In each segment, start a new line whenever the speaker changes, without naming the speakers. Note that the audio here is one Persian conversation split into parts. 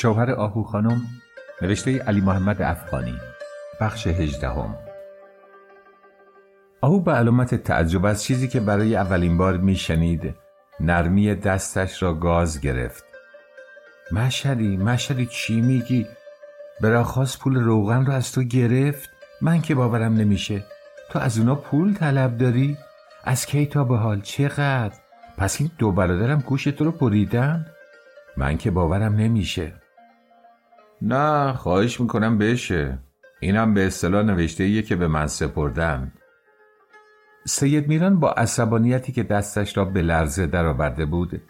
شوهر آهو خانم نوشته علی محمد افغانی بخش هجدهم آهو به علامت تعجب از چیزی که برای اولین بار میشنید نرمی دستش را گاز گرفت مشهدی مشهدی چی میگی؟ براخواست پول روغن رو از تو گرفت؟ من که باورم نمیشه تو از اونا پول طلب داری؟ از کی تا به حال چقدر؟ پس این دو برادرم گوش تو رو بریدن؟ من که باورم نمیشه نه خواهش می‌کنم بشه. اینم به اصطلاح نوشته ایه که به من سپردن. سید میران با عصبانیتی که دستش را به لرزه درآورده بود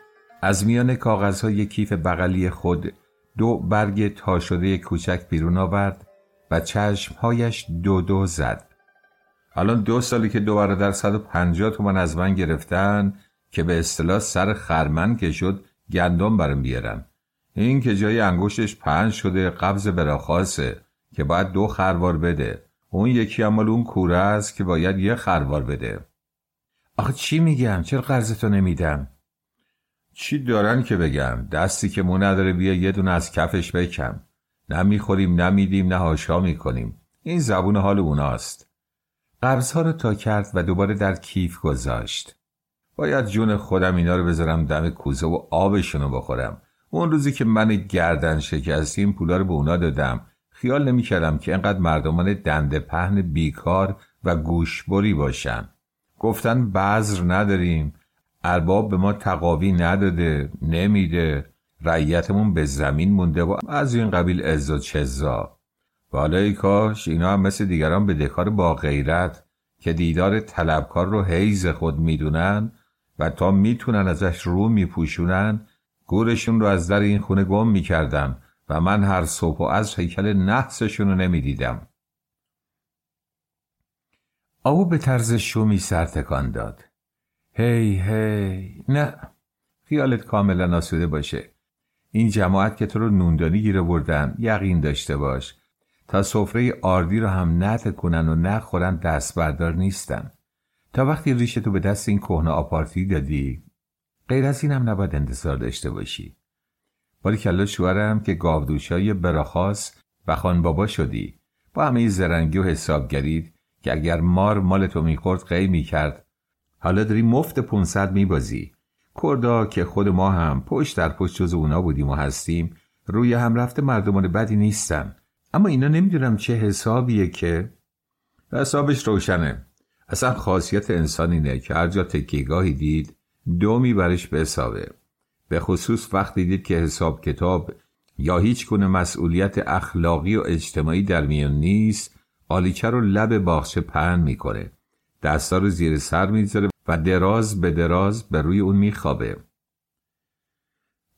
از میان کاغذهای کیف بغلی خود دو برگ تا شده کوچک بیرون آورد و چشمهایش دو دو زد. الان دو سالی که دو برادر 150 تومن از من گرفتن که به اصطلاح سر خرمن که شد گندم برم بیارن این که جای انگشتش پنج شده قبض براخاسه که باید دو خروار بده. اون یکی مال اون کوره است که باید یه خروار بده. آخه چی میگم چرا قرضتو نمیدم چی دارن که بگم دستی که مو نداره بیا یه دونه از کفش بکم. نه می‌خوریم نه میدیم نه هاشا می‌کنیم. این زبون حال اوناست. قبضها رو تا کرد و دوباره در کیف گذاشت. باید جون خودم اینا رو بذارم دم کوزه و آبشونو بخورم. اون روزی که من گردن شکستیم پولا رو به اونا دادم. خیال نمی‌کردم که انقدر مردمان دنده پهن بیکار و گوشبری باشن. گفتن بذر نداریم. ارباب به ما تقاوی نداده نمیده. رعیتمون به زمین مونده و از این قبیل از و چزا بالای کاش اینا هم مثل دیگران به دکار با غیرت که دیدار طلبکار رو حیز خود می‌دونن و تا می‌تونن ازش رو میپوشونن گورشون رو از در این خونه گم می‌کردن و من هر صبح و از هیکل نحسشون رو نمی‌دیدم. آو به طرز شومی سرتکان داد. هی هی نه خیالت کاملا آسوده باشه. این جماعت که تو رو نوندانی گیره بردن یقین داشته باش. تا سفره آردی رو هم نتکنن و نخورن دست بردار نیستن. تا وقتی ریش تو به دست این کهنه آپارتی دادی غیر از اینم نباید انتظار داشته باشی. باری کلا شوهرم که گاودوشای براخاس و خان بابا شدی. با همه زرنگی و حسابگرید که اگر مار مال تو می‌خورد قی می‌کرد. حالا داری مفت 500 میبازی. کردا که خود ما هم پشت در پشت جز اونا بودیم و هستیم روی هم رفته مردمان بدی نیستن. اما اینا نمی‌دونم چه حسابیه که حسابش روشنه. اصلا خاصیت انسان اینه که هر جا تکیگاهی دید دو میبرش به حسابه به خصوص وقتی دید که حساب کتاب یا هیچ گونه مسئولیت اخلاقی و اجتماعی در میان نیست آلیچه رو لب باغچه پهن می‌کنه. دستا رو زیر سر می‌ذاره و دراز به دراز به روی اون میخوابه.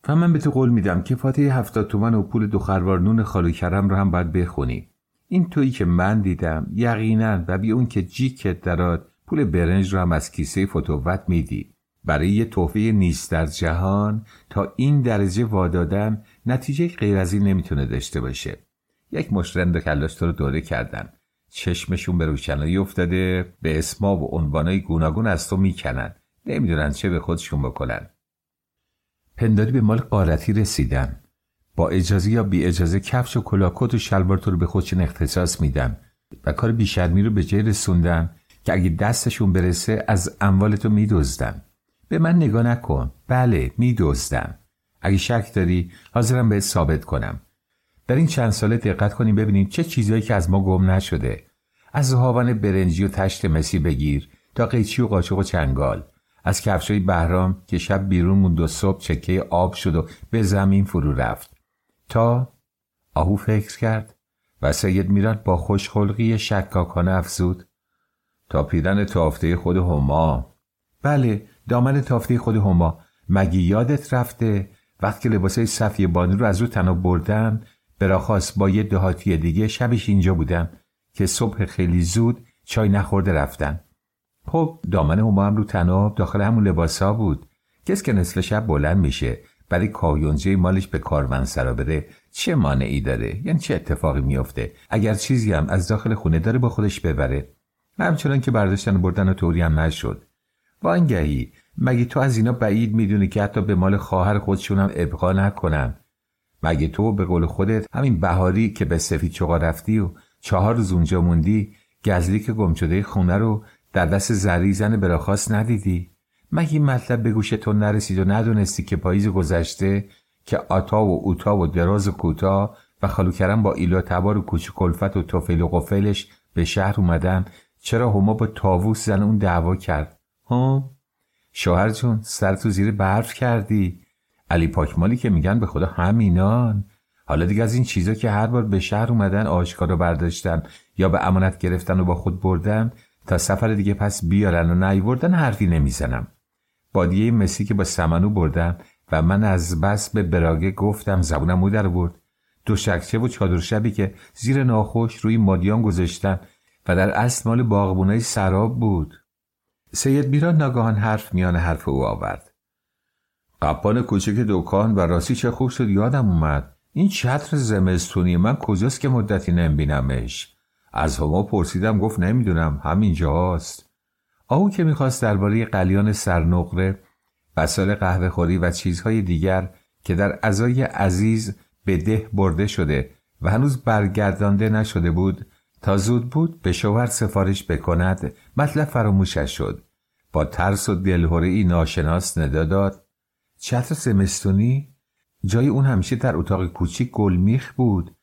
و من به تو قول میدم که فاتحه هفتاد تومن و پول دو خروار نون خالو کرم رو هم باید بخونی. این تویی که من دیدم یقینا و بی اون که جیکت درات پول برنج رو هم از کیسه فتووت میدی. برای یه تحفه نیست در جهان تا این درجه وادادن نتیجه غیر از این نمی‌تونه داشته باشه. یک مشرند کلاش تو رو دوره کردن. چشمشون به روشنایی افتاده به اسما و عنوانای گوناگون از تو می‌کنن. نمی‌دونن چه به خودشون بکنن. پنداری به مال قارتی رسیدن. با اجازه یا بی اجازه کفش و کلاکت و شلوار تو رو به خودشون اختصاص میدن و کار بیشرمی رو به جای رسوندن که اگه دستشون برسه از اموال تو به من نگاه نکن. بله میدزدن اگه شک داری حاضرم بهت ثابت کنم. در این چند ساله دقت کنیم ببینیم چه چیزهایی که از ما گم نشده. از هاون برنجی و تشت مسی بگیر تا قیچی و قاچق و چنگال. از کفشای بهرام که شب بیرون موند و صبح چکه آب شد و به زمین فرو رفت. تا آهو فکر کرد و سید میران با خوشخلقی شکاکانه افزود. تا پیرن تافته خود هما. بله دامن تافته خود هما. مگی یادت رفته وقتی لباسای صفیه بانو رو از رو تناب بردن براخواست با یه دهاتی دیگه شبش اینجا بودم که صبح خیلی زود چای نخورده رفتن. خب دامن هما هم رو تناب داخل همون لباسا بود. کس که نصف شب بلند میشه برای کایونجه مالش به کاروان سرا بره چه مانعی داره؟ یعنی چه اتفاقی میافته؟ اگر چیزی هم از داخل خونه داره با خودش ببره. همچنان که برداشتن بردن و طوری هم نشد. وانگهی مگه تو از اینا بعید می‌دونی که حتی به مال خواهر خودشون هم ابقا نکنن؟ مگه تو به قول خودت همین بهاری که به سفید چقا رفتی و چهار روز اونجا موندی گزلی که گم شده خونه رو در دست زری زن براخواست ندیدی؟ مگه این مطلب به گوش تو نرسید و ندونستی که پاییز گذشته که آتا و اوتا و دراز و کوتا و خالو با ایلا تبار و کوچه کلفت و توفیل و قفلش به شهر اومدن چرا هما با تاووس زن اون دعوا کرد؟ هم شوهر جون سر تو زیر برف کردی. علی پاکمالی که میگن به خدا همینان. حالا دیگه از این چیزا که هر بار به شهر اومدن آشکار رو برداشتن یا به امانت گرفتن و با خود بردن تا سفر دیگه پس بیارن و نیوردن حرفی نمی‌زنم. بادیه مسی که با سمنو بردم و من از بس به براگه گفتم زبونم او در برد. دو شکچه و چادر شبی که زیر ناخوش روی مادیان گذاشتن و در اصل مال باغبونای سراب بود. سید میران ناگهان حرف میان حرف او آورد. قپان کوچک دکان و راستی چه خوب شد یادم اومد. این چتر زمستونی من کجاست که مدتی نمیبینمش؟ از هما پرسیدم گفت نمی‌دونم همینجاست آهو که می‌خواست درباره قلیان سرنقره وسایل قهوه خوری و چیزهای دیگر که در ازای عزیز به ده برده شده و هنوز برگردانده نشده بود تا زود بود به شوهر سفارش بکند مطلب فراموشش شد. با ترس و دلهوره ای ناشناس ندا داد. چتر زمستونی جای اون همیشه در اتاق کوچیک گلمیخ بود.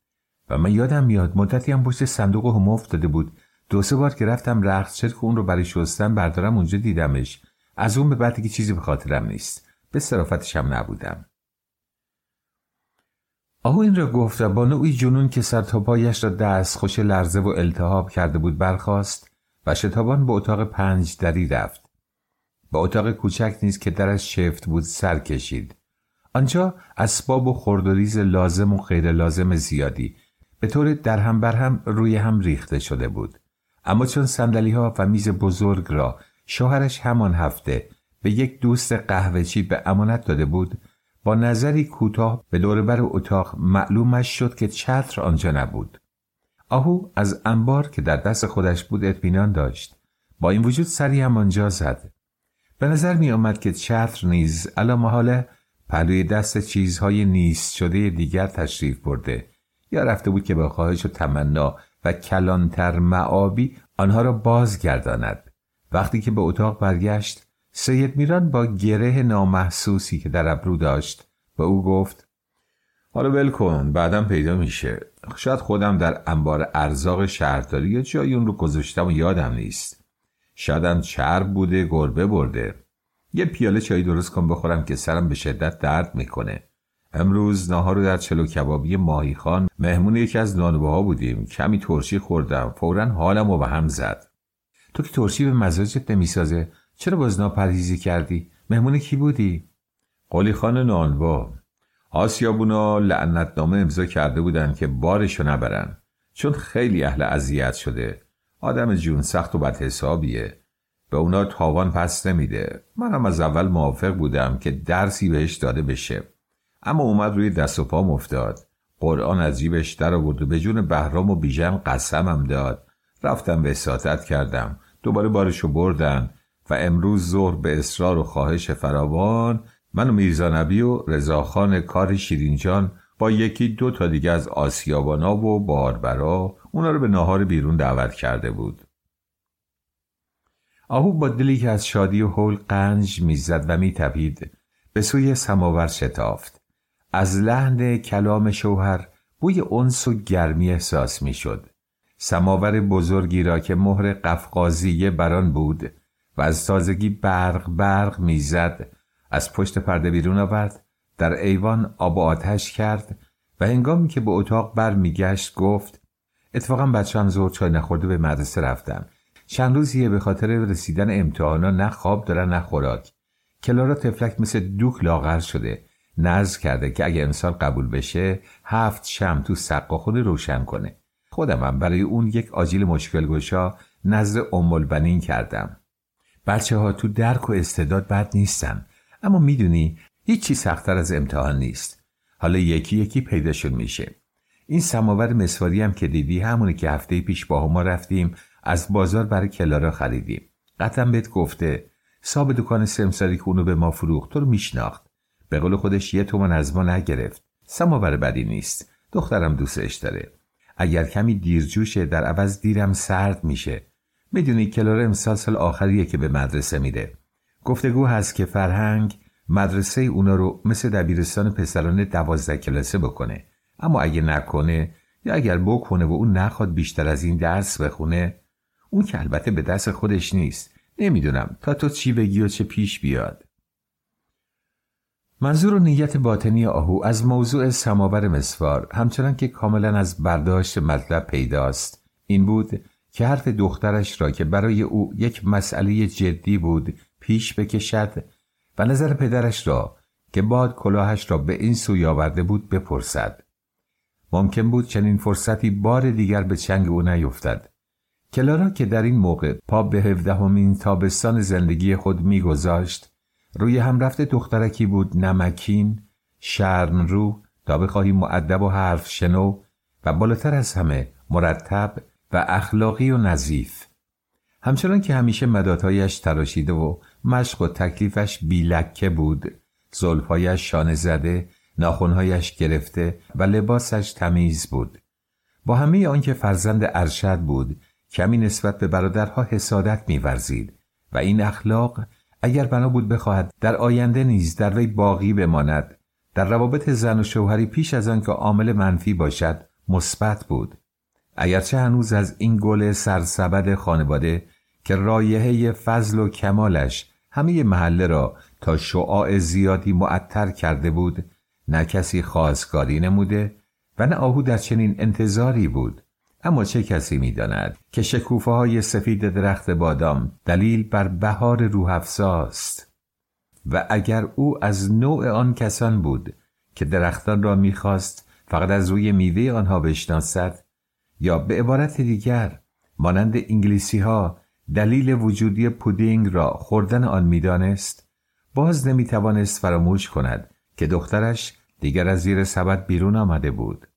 و من یادم میاد مدتی هم پشت صندوق هم افتاده بود. دو سه بار که رفتم رخت که اون رو برای شستن بردارم اونجا دیدمش. از اون به بعد دیگه چیزی به خاطرم نیست. به صرافتش هم نبودم. آهو این را گفت و با نوعی جنون که سر تا پایش را دست خوش لرزه و التهاب کرده بود برخاست و شتابان به اتاق پنج دری رفت. با اتاق کوچک نیز که درش شفت بود سر کشید. آنجا اسباب و خردوریز لازم و غیر لازم زیادی به طور در هم بر هم روی هم ریخته شده بود. اما چون سندلی ها و میز بزرگ را شوهرش همان هفته به یک دوست قهوهچی به امانت داده بود با نظری کوتاه به دوربر اتاق معلومش شد که چتر آنجا نبود. آهو از انبار که در دست خودش بود اطمینان داشت. با این وجود سری هم آنجا زد. به نظر می آمد که چتر نیز علا محاله پلوی دست چیزهای نیست شده دیگر تشریف برده. یا رفته بود که به خواهش و تمنا و کلانتر معابی آنها را بازگرداند. وقتی که به اتاق برگشت سید میران با گره نامحسوسی که در ابرو داشت به او گفت حالا ول کن بعدم پیدا میشه. شاید خودم در انبار ارزاق شهرداری یا جایی اون رو گذاشتم و یادم نیست. شایدم چرب بوده گربه برده. یه پیاله چای درست کن بخورم که سرم به شدت درد می‌کنه. امروز نهار رو در چلو کبابی ماهی خان مهمون یکی از نانوبه بودیم. کمی ترشی خوردم فورا حالم رو به هم زد. تو که ترشی به مزاجت نمی‌سازه؟ چرا باز ناپرهیزی کردی؟ مهمون کی بودی؟ قلی خان نانوا. آسیابونا لعنتنامه امضا کرده بودن که بارشو نبرن چون خیلی اهل اذیت شده. آدم جون سخت و بد حسابیه. به اونا تاوان پس نمیده. منم از اول موافق بودم که درسی بهش داده بشه. اما اومد روی دست و پا افتاد. قرآن از جیبش در آورد و به جون بهرام و بیژن قسمم داد. رفتم به ساتت کردم. دوباره بارشو بردن و امروز ظهر به اصرار و خواهش فراوان من و میرزا نبی و رضاخان کار شیرینجان با یکی دو تا دیگه از آسیابانا و باربرا اونا رو به ناهار بیرون دعوت کرده بود. آهو با دلی که از شادی و حول قنج می‌زد و میتپید به سوی سماور شتافت. از لحن کلام شوهر بوی انس و گرمی احساس می‌شد. سماور بزرگی را که مهر قفقازیه بران بود و از تازگی برق برق می‌زد از پشت پرده بیرون آورد در ایوان آب و آتش کرد و هنگامی که به اتاق بر میگشت گفت اتفاقا بچه هم زور چای نخورده به مدرسه رفتم. چند روزیه به خاطر رسیدن امتحانا نه خواب دارن نه خوراک. کلارا تفلک مثل دوک لاغر شده. نزد کرده که اگه امسال قبول بشه هفت شم تو سقا خود روشن کنه. خودمم برای اون یک آجیل مشکل گشا نزد ام بنین کردم. بچه ها تو درک و استعداد بد نیستن. اما می‌دونی هیچی سختتر از امتحان نیست. حالا یکی یکی پیداشون میشه. این سماور مسواری هم که دیدی همونی که هفته پیش با ما رفتیم از بازار برای کلارا خریدیم. قطعا بهت گفته صاحب دکان سمساری که اونو به ما فروخت تو رو میشناخت. به قول خودش یه تومن از ما نگرفت. سماور بدی نیست. دخترم دوستش داره. اگر کمی دیرجوشه در عوض دیرم سرد میشه. می‌دونی کلاره امسال سال آخریه که به مدرسه میره. گفتگو هست که فرهنگ مدرسه اونا رو مثل دبیرستان پسرانه دوازده کلاسه بکنه. اما اگه نکنه یا اگر بکنه و اون نخواد بیشتر از این درس بخونه اون که البته به دست خودش نیست. نمی‌دونم تا تو چی بگی و چه پیش بیاد. منظور و نیت باطنی آهو از موضوع سماور مسوار همچنان که کاملا از برداشت مطلب پیداست. این بود که حرف دخترش را که برای او یک مسئله جدی بود پیش بکشد و نظر پدرش را که باد کلاهش را به این سوی آورده بود بپرسد. ممکن بود چنین فرصتی بار دیگر به چنگ او نیفتد. کلارا که در این موقع پا به هفدهمین تابستان زندگی خود میگذاشت روی هم رفته دخترکی بود نمکین شرن رو تا بخواهی معدب و حرف شنو و بالاتر از همه مرتب و اخلاقی و نظیف. همچنان که همیشه مدادهایش تراشیده و مشق و تکلیفش بیلکه بود. زلفهایش شانه زده ناخونهایش گرفته و لباسش تمیز بود. با همه آنکه فرزند ارشد بود کمی نسبت به برادرها حسادت میورزید و این اخلاق اگر بنا بود بخواهد در آینده نیز در وی باقی بماند. در روابط زن و شوهری پیش از آن که عامل منفی باشد مثبت بود. اگرچه هنوز از این گل سرسبد خانواده که رایحه فضل و کمالش همه محله را تا شعاع زیادی معطر کرده بود نه کسی خواستگاری نموده و نه آهو در چنین انتظاری بود. اما چه کسی می‌داند که شکوفه های سفید درخت بادام دلیل بر بهار روح افزاست؟ و اگر او از نوع آن کسان بود که درختان را می‌خواست فقط از روی میوه آنها بشناسد یا به عبارت دیگر مانند انگلیسی ها دلیل وجودی پودینگ را خوردن آن می‌دانست باز نمی‌توانست فراموش کند که دخترش دیگر از زیر سبد بیرون آمده بود.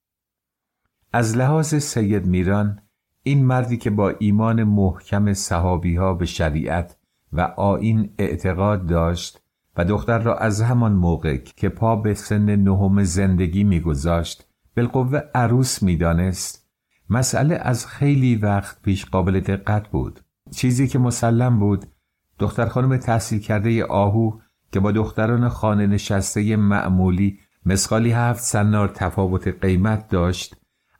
از لحاظ سید میران این مردی که با ایمان محکم صحابی ها به شریعت و آین اعتقاد داشت و دختر را از همان موقع که پا به سن نهم زندگی میگذاشت بالقوه عروس می‌دانست مسئله از خیلی وقت پیش قابل دقت بود. چیزی که مسلم بود. دختر خانم تحصیل کرده آهو که با دختران خانه نشسته معمولی مسخالی هفت سنار تفاوت قیمت داشت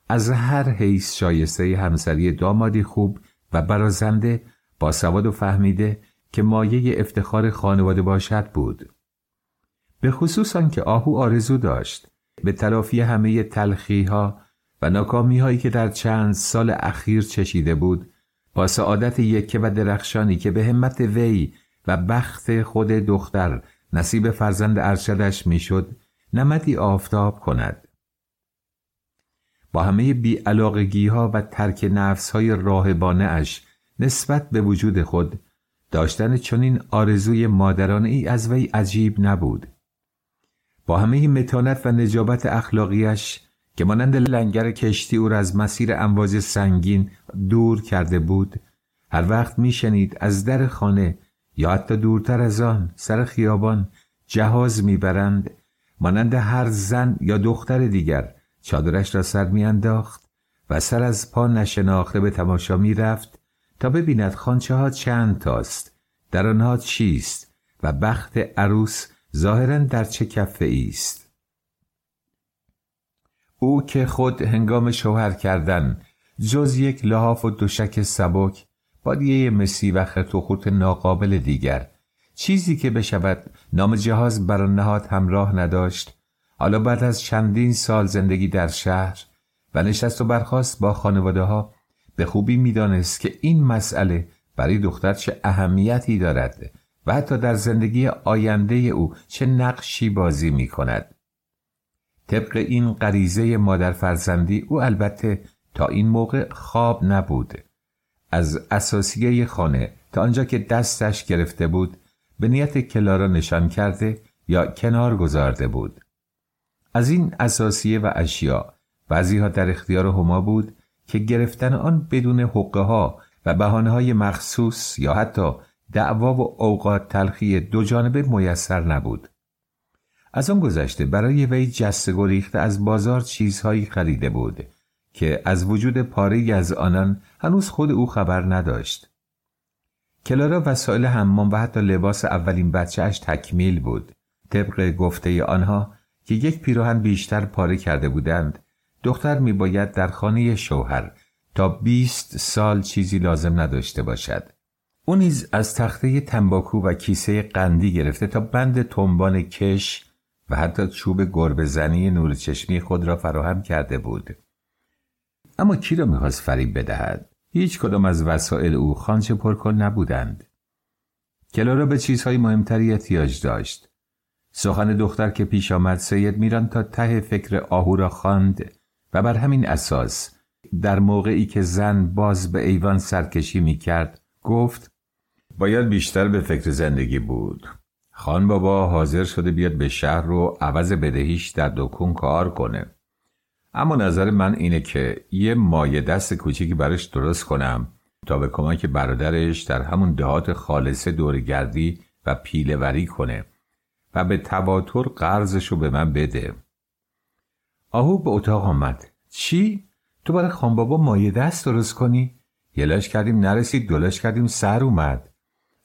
از هر حیث شایسته همسری دامادی خوب و برازنده با سواد و فهمیده که مایه افتخار خانواده باشد بود. به خصوص که آهو آرزو داشت. به تلافی همه تلخی ها و ناکامی هایی که در چند سال اخیر چشیده بود با سعادت یکه و درخشانی که به همت وی و بخت خود دختر نصیب فرزند ارشدش می‌شد نمدی آفتاب کند. با همه بیعلاقگی ها و ترک نفس های راهبانه اش نسبت به وجود خود داشتن چنین آرزوی مادرانه ای از وی عجیب نبود. با همه متانت و نجابت اخلاقیش که مانند لنگر کشتی او را از مسیر امواج سنگین دور کرده بود هر وقت میشنید از در خانه یا حتی دورتر از آن سر خیابان جهاز می‌برند مانند هر زن یا دختر دیگر چادرش را سر میانداخت و سر از پا نشناخته به تماشا می‌رفت تا ببیند خانچه ها چند تاست در آنها چیست و بخت عروس ظاهرا در چه کفه است. او که خود هنگام شوهر کردن جز یک لحاف و دوشک سبک با دیه مسی و خرت ناقابل دیگر چیزی که بشود نام جهاز بر نهاد همراه نداشت حالا بعد از چندین سال زندگی در شهر و نشست و برخواست با خانواده ها به خوبی می‌دانست که این مسئله برای دختر چه اهمیتی دارد و حتی در زندگی آینده او چه نقشی بازی می کند. طبق این غریزه مادر فرزندی او البته تا این موقع خواب نبود. از اساسیه خانه تا آنجا که دستش گرفته بود به نیت کلارا نشان کرده یا کنار گذارده بود. از این اساسیه و اشیا بعضیها در اختیار هما بود که گرفتن آن بدون حقه ها و بحانه های مخصوص یا حتی دعوا و اوقات تلخی دو جانبه میسر نبود از آن گذشته برای وی جست گریخته از بازار چیزهایی خریده بود که از وجود پاره از آنان هنوز خود او خبر نداشت. کلارا وسایل حمام و حتی لباس اولین بچهش تکمیل بود. طبق گفته آنها که یک پیراهن بیشتر پاره کرده بودند دختر میباید در خانه شوهر تا بیست سال چیزی لازم نداشته باشد. او نیز از تخته تنباکو و کیسه قندی گرفته تا بند تنبان کش و حتی چوب گربه زنی نور چشمی خود را فراهم کرده بود. اما کی را می‌خواست فریب بدهد؟ هیچ کدام از وسایل او خانچه پرکن نبودند. کلارا به چیزهای مهمتری احتیاج داشت. سخن دختر که پیش آمد سید میران تا ته فکر آهو را خواند و بر همین اساس در موقعی که زن باز به ایوان سرکشی می کرد گفت باید بیشتر به فکر زندگی بود خان بابا حاضر شده بیاد به شهر رو عوض بدهیش در دکون کار کنه اما نظر من اینه که یه مایه دست کوچیکی براش درست کنم تا به کمک برادرش در همون دهات خالصه دورگردی و پیلهوری کنه و به تواتر قرضشو به من بده آهو به اتاق آمد چی؟ تو برای خانبابا مایه دست درست کنی؟ یلاش کردیم نرسید دولاش کردیم سر اومد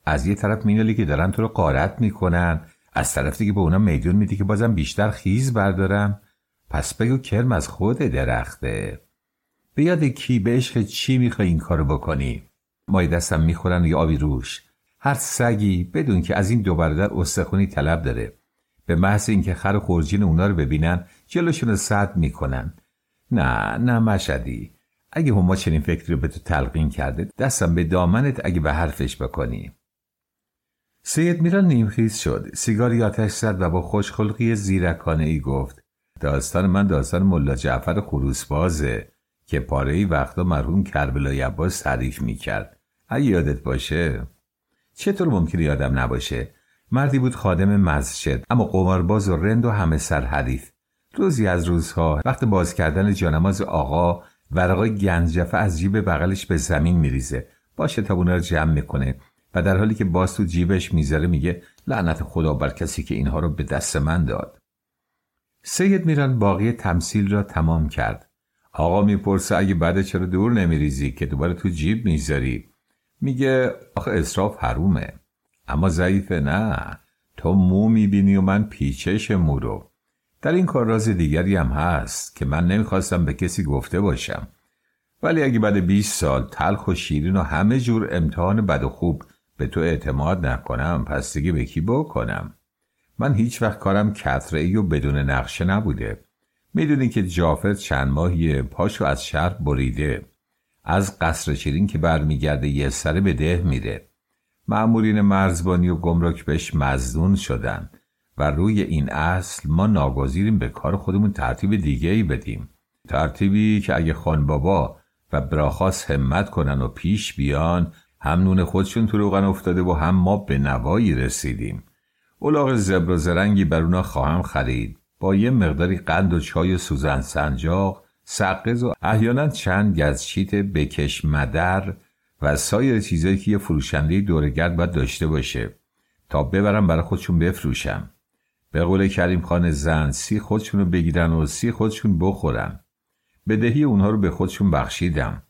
از یه طرف مینالی که دارن تو رو قارت می‌کنن از طرف دیگه به اونا میدون میدی که بازم بیشتر خیز بردارم. پس بگو کرم از خود درخته. به یاد کی به عشق چی می‌خوای این کارو بکنی؟ مایه دستم می‌خورن یا آبی روش. هر سگی بدون که از این دو برادر استخونی طلب داره. به محض اینکه خر خورجین اونا رو ببینن جلوشون رو صد می‌کنن. نه نه مشدی اگه هما چنین فکری رو به تو تلقین کرده دستم به دامنت اگه به حرفش بکنی. سید میران نیمخیز شد. سیگاری آتش زد و با خوشخلقی زیرکانه ای گفت داستان من داستان ملا جعفر خروسبازه که پاره ای وقتا مرحوم کربلای عباس تعریف می‌کرد. اگه یادت باشه؟ چطور ممکنه یادم نباشه؟ مردی بود خادم مسجد اما قمارباز و رند و همه سر حریف روزی از روزها وقت باز کردن جانماز آقا ورقای گنجفه از جیب بغلش به زمین میریزه. با شتابونه رو جمع می‌کنه. و در حالی که باز تو جیبش می‌ذاره میگه لعنت خدا بر کسی که اینها رو به دست من داد. سید میران باقی تمثیل را تمام کرد. آقا می‌پرسه اگه بعد چرا دور نمیریزی که دوباره تو جیب می‌ذاری؟ میگه آخه اصراف حرومه. اما ضعیفه نه تو مو می‌بینی و من پیچش مو رو. در این کار راز دیگری هم هست که من نمی‌خواستم به کسی گفته باشم. ولی اگه بعد 20 سال تلخ و شیرین و همه جور امتحان بد و خوب به تو اعتماد نکنم پس دیگه به کی بکنم؟ من هیچ وقت کارم کتره و بدون نقشه نبوده. می‌دونی که جافر چند ماهی پاشو از شهر بریده. از قصر شیرین که برمیگرده یه سره به ده میره. معمورین مرزبانی و گمرک بهش مزدون شدن و روی این اصل ما ناگزیریم به کار خودمون ترتیب دیگه ای بدیم. ترتیبی که اگه خان بابا و براخاس همت کنن و پیش بیان هم نون خودشون تو روغن افتاده و هم ما به نوایی رسیدیم. اولاغ زبر و زرنگی بر اونا خواهم خرید. با یه مقداری قند و چای و سوزن سنجاق سقز و احیانا چند گزشیت بکش مدر و سایر چیزایی که یه فروشنده دورگرد باید داشته باشه. تا ببرم برای خودشون بفروشم. به قول کریم خان زن سی خودشون رو بگیرن و سی خودشون بخورن. بدهی اونها رو به خودشون بخشیدم.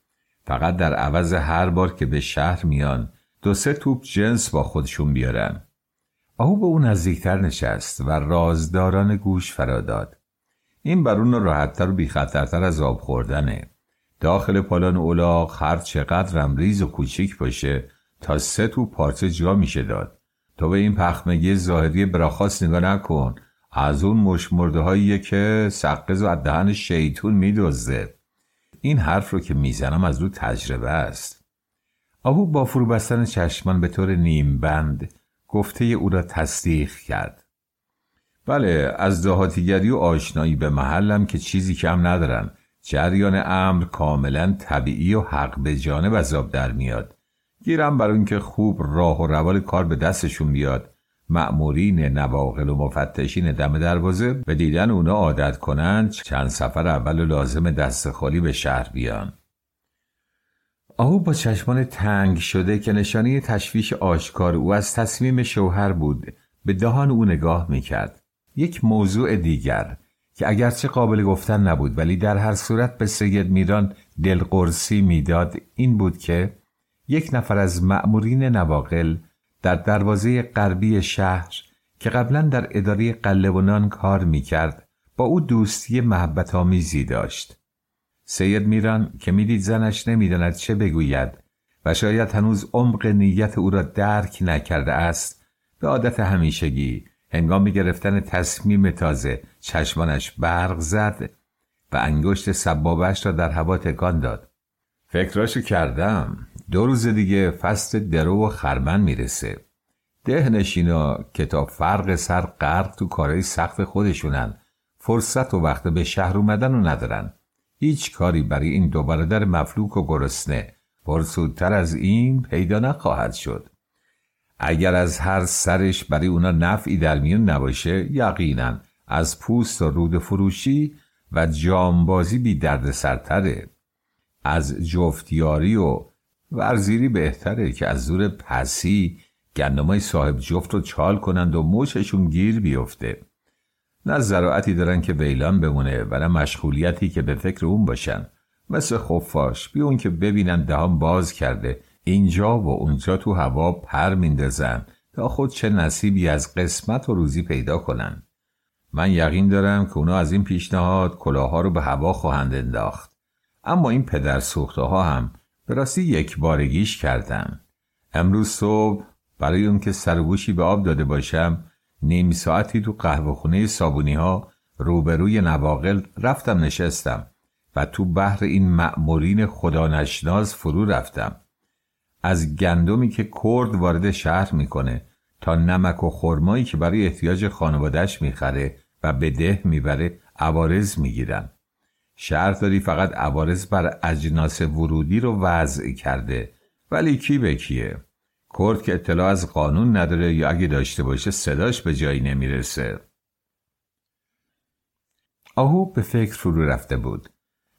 فقط در عوض هر بار که به شهر میان دو سه توپ جنس با خودشون بیارن. آهو به اون نزدیکتر نشست و رازداران گوش فراداد این بر اون راحتتر و بیخطرتر از آب خوردنه. داخل پالان اولاغ هر چقدر ریز و کوچیک باشه تا سه تو پارچه جا میشه داد. تو به این پخمگی ظاهری براخاست نگاه نکن. از اون مشمرده که سقز و دهن شیطون میدوزده این حرف رو که می‌زنم از رو تجربه است. آهو با فرو بستن چشمان به طور نیم بند گفته او را تصدیق کرد. بله از دهاتیگری و آشنایی به محلم که چیزی کم ندارن. جریان امر کاملا طبیعی و حق به جانب از در میاد. گیرم بر اینکه خوب راه و روال کار به دستشون بیاد. مأمورین نواقل و مفتشین دم دروازه به دیدن اونا عادت کنند چند سفر اول لازم دست خالی به شهر بیان. آهو با چشمان تنگ شده که نشانه تشویش آشکار او از تصمیم شوهر بود به دهان او نگاه می‌کرد. یک موضوع دیگر که اگرچه قابل گفتن نبود ولی در هر صورت به سید میران دلقرصی می‌داد این بود که یک نفر از مأمورین نواقل در دروازه غربی شهر که قبلا در اداره قلبونان کار می‌کرد با او دوستی محبت آمیزی داشت. سید میران که می‌دید زنش نمی‌داند چه بگوید و شاید هنوز عمق نیت او را درک نکرده است به عادت همیشگی هنگام گرفتن تصمیم تازه چشمانش برق زد و انگشت سبابش را در هوا تکان داد. فکراشو کردم. دو روز دیگه فصل درو و خرمن می‌رسه. ده نشینا که تا فرق سر غرق تو کارهای سخت خودشونن. فرصت و وقت به شهر اومدن رو ندارن. هیچ کاری برای این دو برادر مفلوک و گرسنه. پرسودتر از این پیدا نخواهد شد. اگر از هر سرش برای اونا نفعی در میون نباشه یقینا از پوست و رود فروشی و جامبازی بی درد سرتره از جفتیاری و ورزیری بهتره که از زور پسی گندمای صاحب جفت رو چال کنند و موششون گیر بیفته. نه زراعتی دارن که ویلان بمونه و نه مشغولیتی که به فکر اون باشن. مثل خفاش بی اون که ببینن دهان باز کرده. اینجا و اونجا تو هوا پر میندازن تا خود چه نصیبی از قسمت و روزی پیدا کنن. من یقین دارم که اونا از این پیشنهاد کلاها رو به هوا خواهند انداخت. اما این پدر سوخته ها هم به راستی یک بارگیش کردن امروز صبح برای اون که سرگوشی به آب داده باشم نیم ساعتی تو قهوه خونه سابونی ها روبروی نواقل رفتم نشستم و تو بحر این مأمورین خدا نشناز فرو رفتم. از گندمی که کرد وارد شهر می‌کنه تا نمک و خرمایی که برای احتیاج خانوادهش می‌خره و به ده می‌بره عوارض می‌گیرن شهرداری فقط عوارض بر اجناس ورودی رو وضع کرده. ولی کی به کیه؟ کرد که اطلاع از قانون نداره یا اگه داشته باشه صداش به جایی نمی‌رسه. آهو به فکر فرو رفته بود.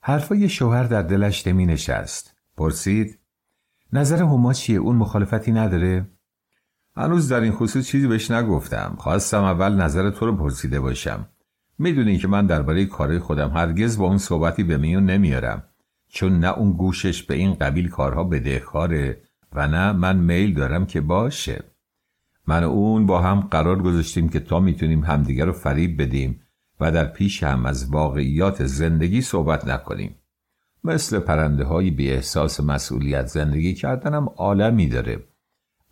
حرفای شوهر در دلش نمی نشست. پرسید نظر هما چیه؟ اون مخالفتی نداره؟ هنوز در این خصوص چیزی بهش نگفتم. خواستم اول نظر تو رو پرسیده باشم. می‌دونی که من درباره کارهای خودم هرگز با اون صحبتی به میون نمیارم. چون نه اون گوشش به این قبیل کارها بدهکاره و نه من میل دارم که باشه. من و اون با هم قرار گذاشتیم که تا می‌تونیم همدیگر رو فریب بدیم و در پیش هم از واقعیات زندگی صحبت نکنیم. مثل پرنده های بی احساس مسئولیت زندگی کردنم عالمی داره.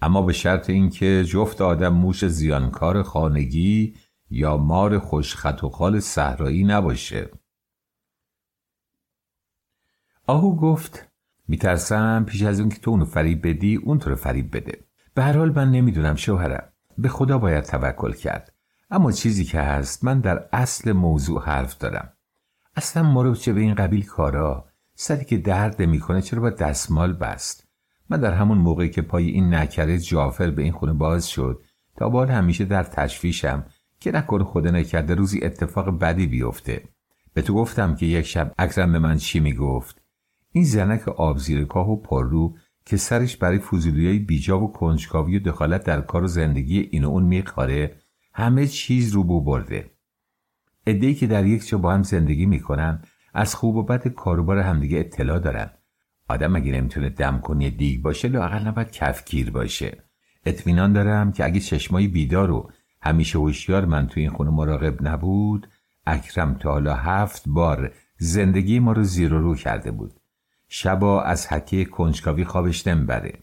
اما به شرط اینکه جفت آدم موش زیانکار خانگی یا مار خوشخط و خال صحرایی نباشه. آهو گفت میترسم پیش از اون که تو اونو فریب بدی اون رو فریب بده. به هر حال من نمی‌دونم شوهرم. به خدا باید توکل کرد. اما چیزی که هست من در اصل موضوع حرف دارم. اصلا ما رو چه به این قبیل کارا؟ سری که درد می‌کنه چرا با دستمال بست؟ من در همون موقعی که پای این نکره جافر به این خونه باز شد تا بال همیشه در تشویشم. که نکنه خدا نکرده روزی اتفاق بدی بیفته. به تو گفتم که یک شب. اکرم به من چی می‌گفت؟ این زنک آب زیر کاه و پررو که سرش برای فضولیای بیجا و کنجکاوی و دخالت در کار و زندگی این و اون میخاره همه چیز رو بو برده. ادهی که در یک جا با هم زندگی می‌کنن از خوب و بد کاروبار همدیگه اطلاع دارن. آدم اگه نمی‌تونه دم کنی دیگ باشه لاقل نباید کفگیر باشه. اطمینان دارم که اگه چشمای بیدار و همیشه هوشیار من توی این خونه مراقب نبود. اکرم تا حالا هفت بار زندگی ما رو زیر و رو کرده بود. شبا از حکه کنجکاوی خوابش نمی‌بره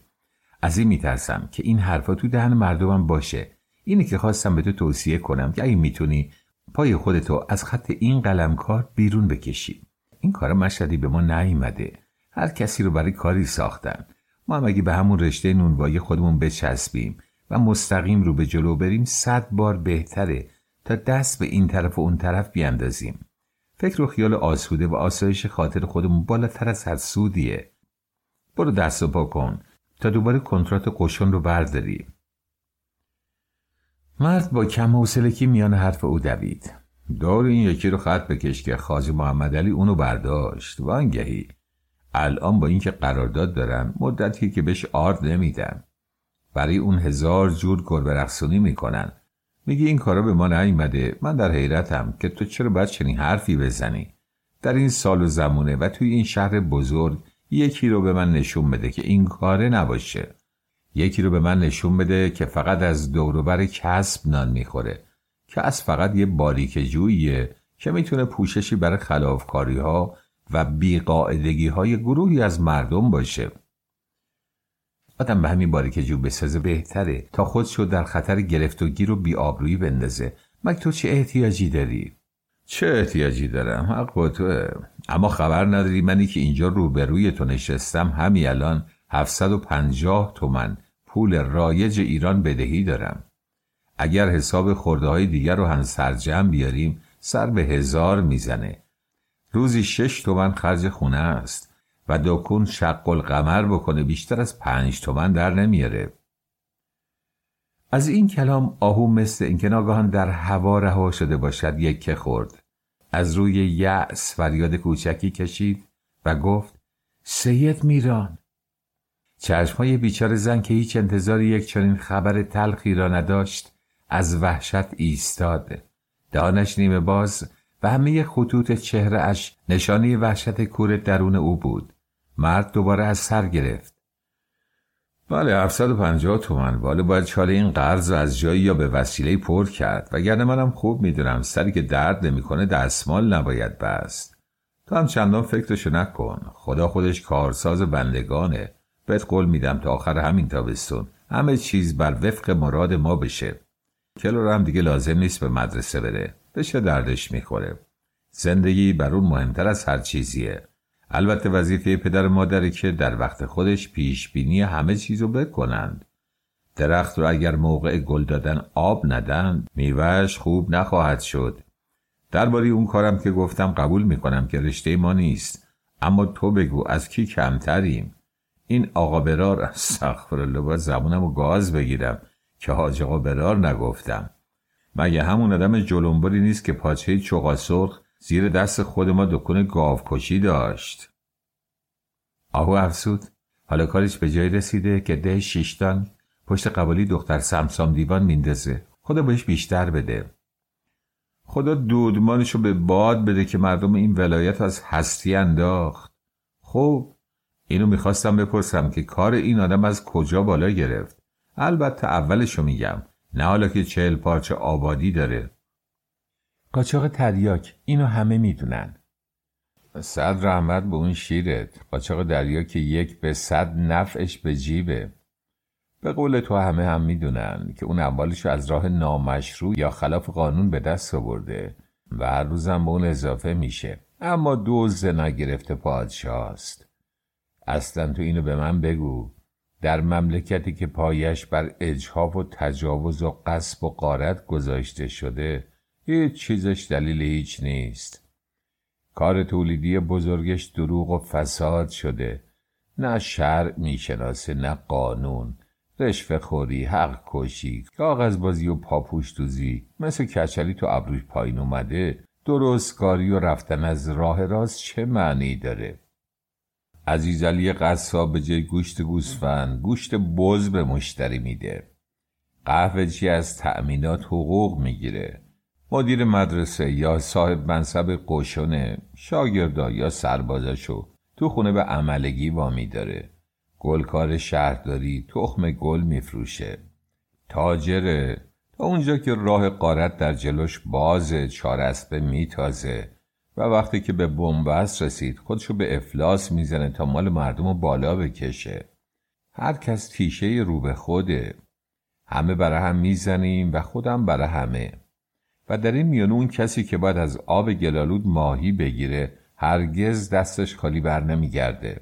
از این میترسم که این حرفا تو دهن مردمم باشه. اینه که خواستم به تو توصیه کنم که اگه می‌تونی پای خودتو از خط این قلمکار بیرون بکشی. این کار مشهدی به ما نیومده. هر کسی رو برای کاری ساختن. ما هم اگه به همون رشته نونوایی خودمون بچسبیم مستقیم رو به جلو بریم صد بار بهتره تا دست به این طرف و اون طرف بیاندازیم. فکر و خیال آسوده و آسایش خاطر خودمون بالاتر از هر سودیه. برو دست و پا کن تا دوباره کنترات قشون رو برداری. مرد با کم حوصلگی میان حرف او دوید. دار این یکی رو خط بکش که خاجه محمد علی اونو برداشت. وانگهی. الان با اینکه قرارداد دارن مدتی که بهش آرد نمیدن. برای اون هزار جور گربه رقصونی می‌کنن. میگی این کارا به ما نیومده. من در حیرتم که تو چرا باید چنین حرفی بزنی؟ در این سال و زمونه و توی این شهر بزرگ یکی رو به من نشون بده که این کاره نباشه. یکی رو به من نشون بده که فقط از دوروبر کسب نان می‌خوره. کسب فقط یه باریک جوییه که می‌تونه پوششی برای خلافکاری ها و بیقاعدگی های گروهی از مردم باشه. آدم به همین باریک جو بسازه بهتره تا خودشو در خطر گرفت و گیر و بیابرویی بندازه. مگه تو چه احتیاجی داری؟ چه احتیاجی دارم؟ حق با توه. اما خبر نداری منی که اینجا روبروی تو نشستم. همین الان 750 تومن پول رایج ایران بدهی دارم. اگر حساب خورده های دیگر رو هم سرجم بیاریم سر به هزار می‌زنه. روزی شش تومن خرج خونه است. و دکون شق القمر بکنه بیشتر از پنج تومن در نمیاره. از این کلام آهو مثل اینکه ناگاهان در هوا رها شده باشد یک خورد. از روی یأس فریاد کوچکی کشید و گفت سید میران. چشمهای بیچار زن که هیچ انتظار یک چنین خبر تلخی را نداشت از وحشت ایستاد. دانش نیمه باز و همه خطوط چهره اش نشانی وحشت کور درون او بود. مرد دوباره از سر گرفت. بله 750 تومن والا باید چال این قرض از جایی یا به وسیله پر کرد. وگرنه منم خوب می‌دونم سری که درد نمی‌کنه دستمال نباید بست. تو هم چندان فکرشو نکن. خدا خودش کارساز بندگانه. بهت قول میدم تا آخر همین تابستون. همه چیز بر وفق مراد ما بشه. کلو هم دیگه لازم نیست به مدرسه بره. بشه دردش می‌خوره. زندگی بر اون مهمتر از هر چیزیه. البته وظیفه پدر مادره که در وقت خودش پیش بینی همه چیزو بکنند. درخت رو اگر موقع گل دادن آب ندن میوهش خوب نخواهد شد. درباره اون کارم که گفتم قبول می‌کنم که رشته ما نیست. اما تو بگو از کی کمتریم. این آقا برار سخفر باید زبونم و گاز بگیرم که حاج آقا برار نگفتم. مگه همون آدم جلنبری نیست که پاچه چوغا سرخ زیر دست خود ما دکون گاوکشی داشت. آهو افسود حالا کارش به جای رسیده که ده شیشتان پشت قبالی دختر سمسام دیوان میندازه. خدا بهش بیشتر بده. خدا دودمانشو به باد بده که مردم این ولایت از هستی انداخت. خب اینو می‌خواستم بپرسم که کار این آدم از کجا بالا گرفت؟ البته اولشو میگم. نه حالا که چهل پارچه آبادی داره. قاچاق تریاک اینو همه می‌دونن. صد رحمت به اون شیرت. قاچاق که یک به صد نفعش به جیبه. به قول تو همه هم می‌دونن که اون اموالشو از راه نامشروع یا خلاف قانون به دست آورده و هر روزم به اون اضافه میشه. اما دوز نگرفته پادشاست. اصلا تو اینو به من بگو. در مملکتی که پایش بر اجحاف و تجاوز و قصب و قارت گذاشته شده هیچ چیزش دلیل هیچ نیست. کار تولیدی بزرگش دروغ و فساد شده. نه شرع می‌شناسه نه قانون. رشوه خوری حق کشی کاغذ بازی و پاپوش دوزی. مثل کچلی تو ابروش پایین اومده. درست کاری و رفتن از راه راست چه معنی داره؟ عزیزعلی قصاب به جای گوشت گوسفند گوشت بز به مشتری میده. قهوه چی از تأمینات حقوق می‌گیره؟ مدیر مدرسه یا صاحب منصب قشونه شاگردا یا سربازشو تو خونه به عملگی وامی داره. گلکار شهرداری تخم گل میفروشه. تاجره تا اونجا که راه قارت در جلوش بازه چارسبه میتازه و وقتی که به بنبست رسید خودشو به افلاس می‌زنه تا مال مردم رو بالا بکشه. هر کس تیشه رو به خوده. همه برای هم می‌زنیم و خودم برای همه. و در این میانه اون کسی که باید از آب گلالود ماهی بگیره هرگز دستش خالی بر نمیگرده.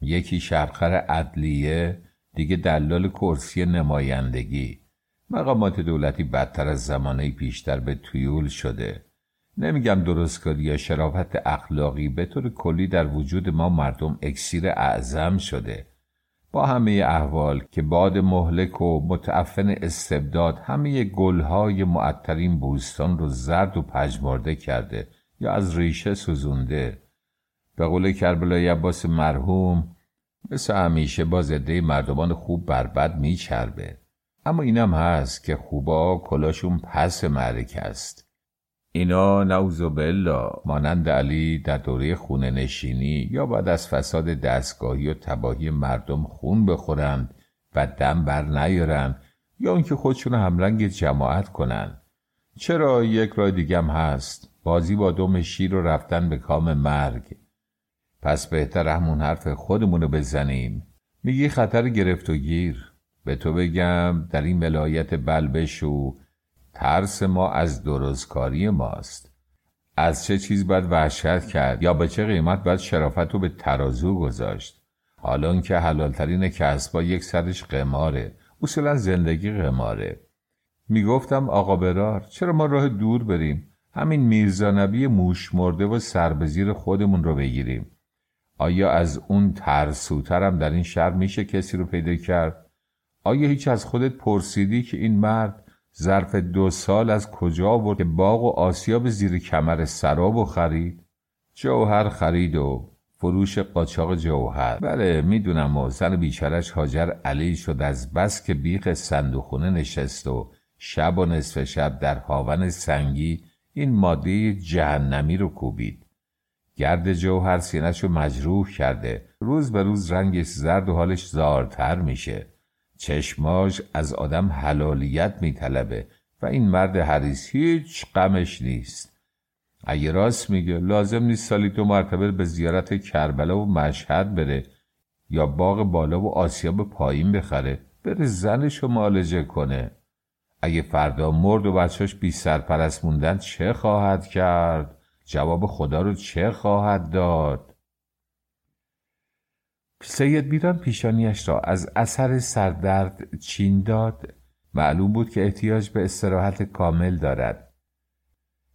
یکی شرخر عدلیه دیگه دلال کرسی نمایندگی. مقامات دولتی بدتر از زمانه پیشتر به تویول شده. نمیگم درستکاری یا شرافت اخلاقی به طور کلی در وجود ما مردم اکسیر اعظم شده. با همه احوال که باد مهلک و متعفن استبداد همه گلهای معطرین بوستان رو زرد و پژمرده کرده یا از ریشه سوزونده. به قول کربلای عباس مرحوم مثل همیشه با زده مردمان خوب بربد میچربه. اما اینم هست که خوبا کلاشون پس معرکه است. اینا نوز بالله مانند علی در دوره خونه نشینی یا بعد از فساد دستگاهی و تباهی مردم خون بخورند و دم بر نیارند یا اینکه خودشون همرنگ جماعت کنند. چرا یک راه دیگم هست؟ بازی با دم شیر و رفتن به کام مرگ. پس بهتر همون حرف خودمونو بزنیم. میگی خطر گرفت و گیر. به تو بگم در این ولایت بلبشو ترس ما از درستکاری ماست. از چه چیز باید وحشت کرد؟ یا به چه قیمت باید شرافت رو به ترازو گذاشت؟ حالا که حلالترین کسبا یک سرش قماره اصولا زندگی قماره. می‌گفتم آقا برار چرا ما راه دور بریم؟ همین میرزانبی موش مرده و سربزیر خودمون رو بگیریم. آیا از اون ترسوترم در این شهر میشه کسی رو پیدا کرد؟ آیا هیچ از خودت پرسیدی که این مرد ظرف دو سال از کجا آورد که باغ و آسیاب زیر کمر سراب و خرید. جوهر خرید و فروش قاچاق جوهر. بله می‌دونم و زن بیچارش هاجر علی شد از بس که بیخ صندوخونه نشست و شب و نصف شب در هاون سنگی این ماده جهنمی رو کوبید. گرد جوهر سینش رو مجروح کرده. روز به روز رنگش زرد و حالش زارتر میشه. چشماش از آدم حلالیت میطلبه و این مرد حریص هیچ غمش نیست اگه راست میگه لازم نیست سالی دو مرتبه به زیارت کربلا و مشهد بره یا باغ بالا و آسیاب پایین بخره بره زنش رو معالجه کنه اگه فردا مرد و بچهاش بی سرپرست موندن چه خواهد کرد؟ جواب خدا رو چه خواهد داد؟ سید بیران پیشانیش را از اثر سردرد چین داد. معلوم بود که احتیاج به استراحت کامل دارد.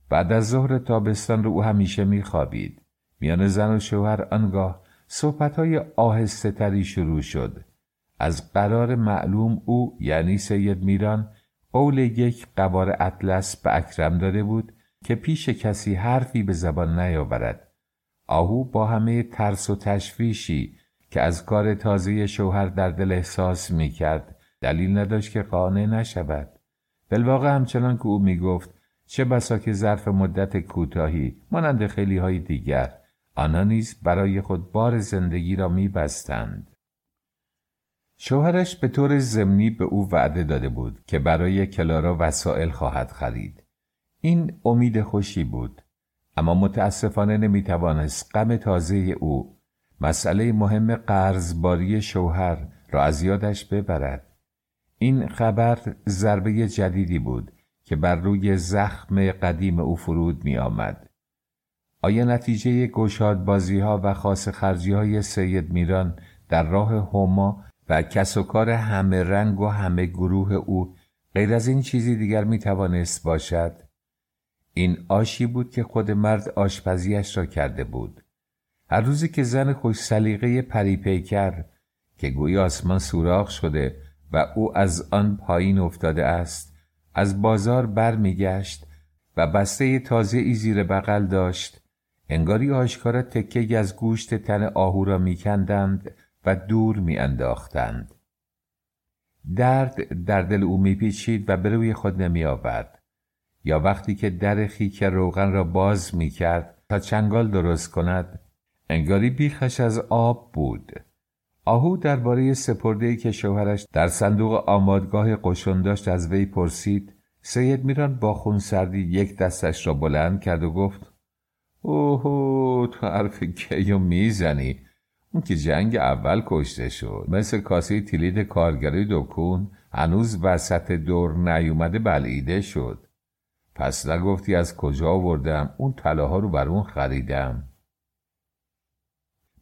بعد از ظهر تابستان رو او همیشه میخوابید. میان زن و شوهر آنگاه صحبتهای آهسته تری شروع شد. از قرار معلوم او یعنی سید میران قول یک قبار اطلس به اکرم داده بود که پیش کسی حرفی به زبان نیاورد. آهو با همه ترس و تشویشی که از کار تازه شوهر در دل احساس می کرد دلیل نداشت که قانع نشود بالواقع همچنان که او می گفت چه بسا که ظرف مدت کوتاهی مانند خیلی های دیگر آنها نیز برای خود بار زندگی را می بستند. شوهرش به طور ضمنی به او وعده داده بود که برای کلارا وسایل خواهد خرید. این امید خوشی بود اما متاسفانه نمی توانست غم تازه او مسئله مهم قرضباری شوهر را از یادش ببرد. این خبر ضربه جدیدی بود که بر روی زخم قدیم او فرود می آمد. آیا نتیجه گشاد بازی ها و خاص خرجی های سید میران در راه هما و کس و کار همه رنگ و همه گروه او غیر از این چیزی دیگر می توانست باشد؟ این آشی بود که خود مرد آشپزیش را کرده بود. هر روزی که زن خوش سلیقه پری پیکر که گوی آسمان سوراخ شده و او از آن پایین افتاده است از بازار بر میگشت و بسته تازه ای زیر بغل داشت انگاری آشکارا تکه از گوشت تن آهو را میکندند و دور میانداختند درد در دل او میپیچید و به روی خود نمی آورد. یا وقتی که در خیک روغن را باز می کرد تا چنگال درست کند انگاری بیخش از آب بود. آهو درباره سپرده که شوهرش در صندوق آمادگاه قشون داشت از وی پرسید سید میران با خون سردی یک دستش را بلند کرد و گفت اوهو تو حرف کیو می‌زنی. اون که جنگ اول کشته شد. مثل کاسه تیلید کارگری دکون هنوز وسط دور نیومده بلعیده شد. پس نگفتی از کجا آوردم؟ اون طلاها رو بر اون خریدم.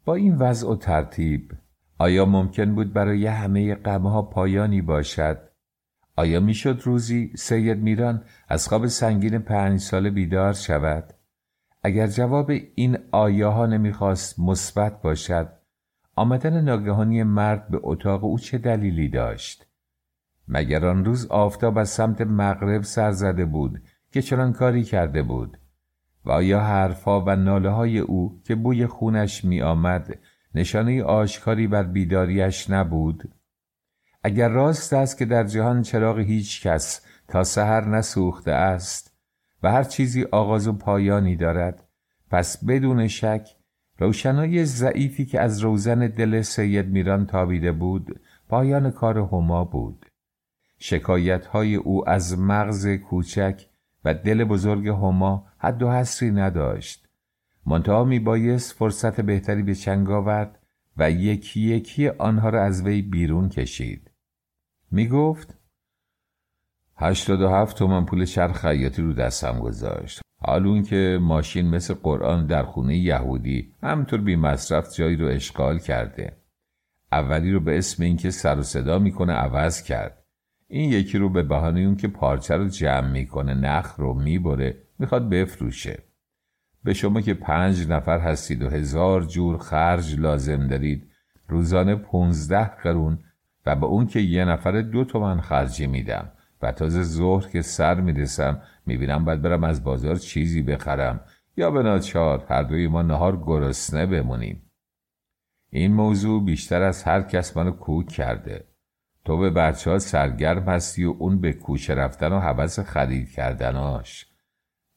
با این وضع و ترتیب آیا ممکن بود برای همه غمها پایانی باشد؟ آیا می‌شد روزی سید میران از خواب سنگین پنج سال بیدار شود؟ اگر جواب این آیه ها نمی‌خواست مثبت باشد آمدن ناگهانی مرد به اتاق او چه دلیلی داشت؟ مگر آن روز آفتاب از سمت مغرب سر زده بود که چنان کاری کرده بود؟ و آیا حرفها و ناله های او که بوی خونش می آمد نشانه آشکاری بر بیداریش نبود؟ اگر راست است که در جهان چراغ هیچ کس تا سحر نسوخته است و هر چیزی آغاز و پایانی دارد پس بدون شک روشنای ضعیفی که از روزن دل سید میران تابیده بود پایان کار هما بود. شکایت های او از مغز کوچک و دل بزرگ هما حد و حسری نداشت. منتها می بایست فرصت بهتری به چنگ آورد و یکی یکی آنها را از وی بیرون کشید. می گفت هشتاد و هفت تومن پول چرخ خیاطی رو دستم گذاشت. حال اون که ماشین مثل قرآن در خونه یهودی همطور بی مصرف جایی رو اشغال کرده. اولی رو به اسم اینکه سر و صدا می‌کنه عوض کرد. این یکی رو به بهانه اون که پارچه رو جمع می‌کنه نخ رو می‌بره می‌خواد بفروشه. به شما که پنج نفر هستید و هزار جور خرج لازم دارید روزانه پونزده قرون و به اون که یه نفر دو تومن خرجی میدم و تازه ظهر که سر می‌رسم می‌بینم باید برم از بازار چیزی بخرم. یا به ناچار هر دوی ما نهار گرسنه بمونیم. این موضوع بیشتر از هر کس منو کوک کرده. تو به بچه ها سرگرم هستی و اون به کوچه رفتن و حوث خرید کردناش.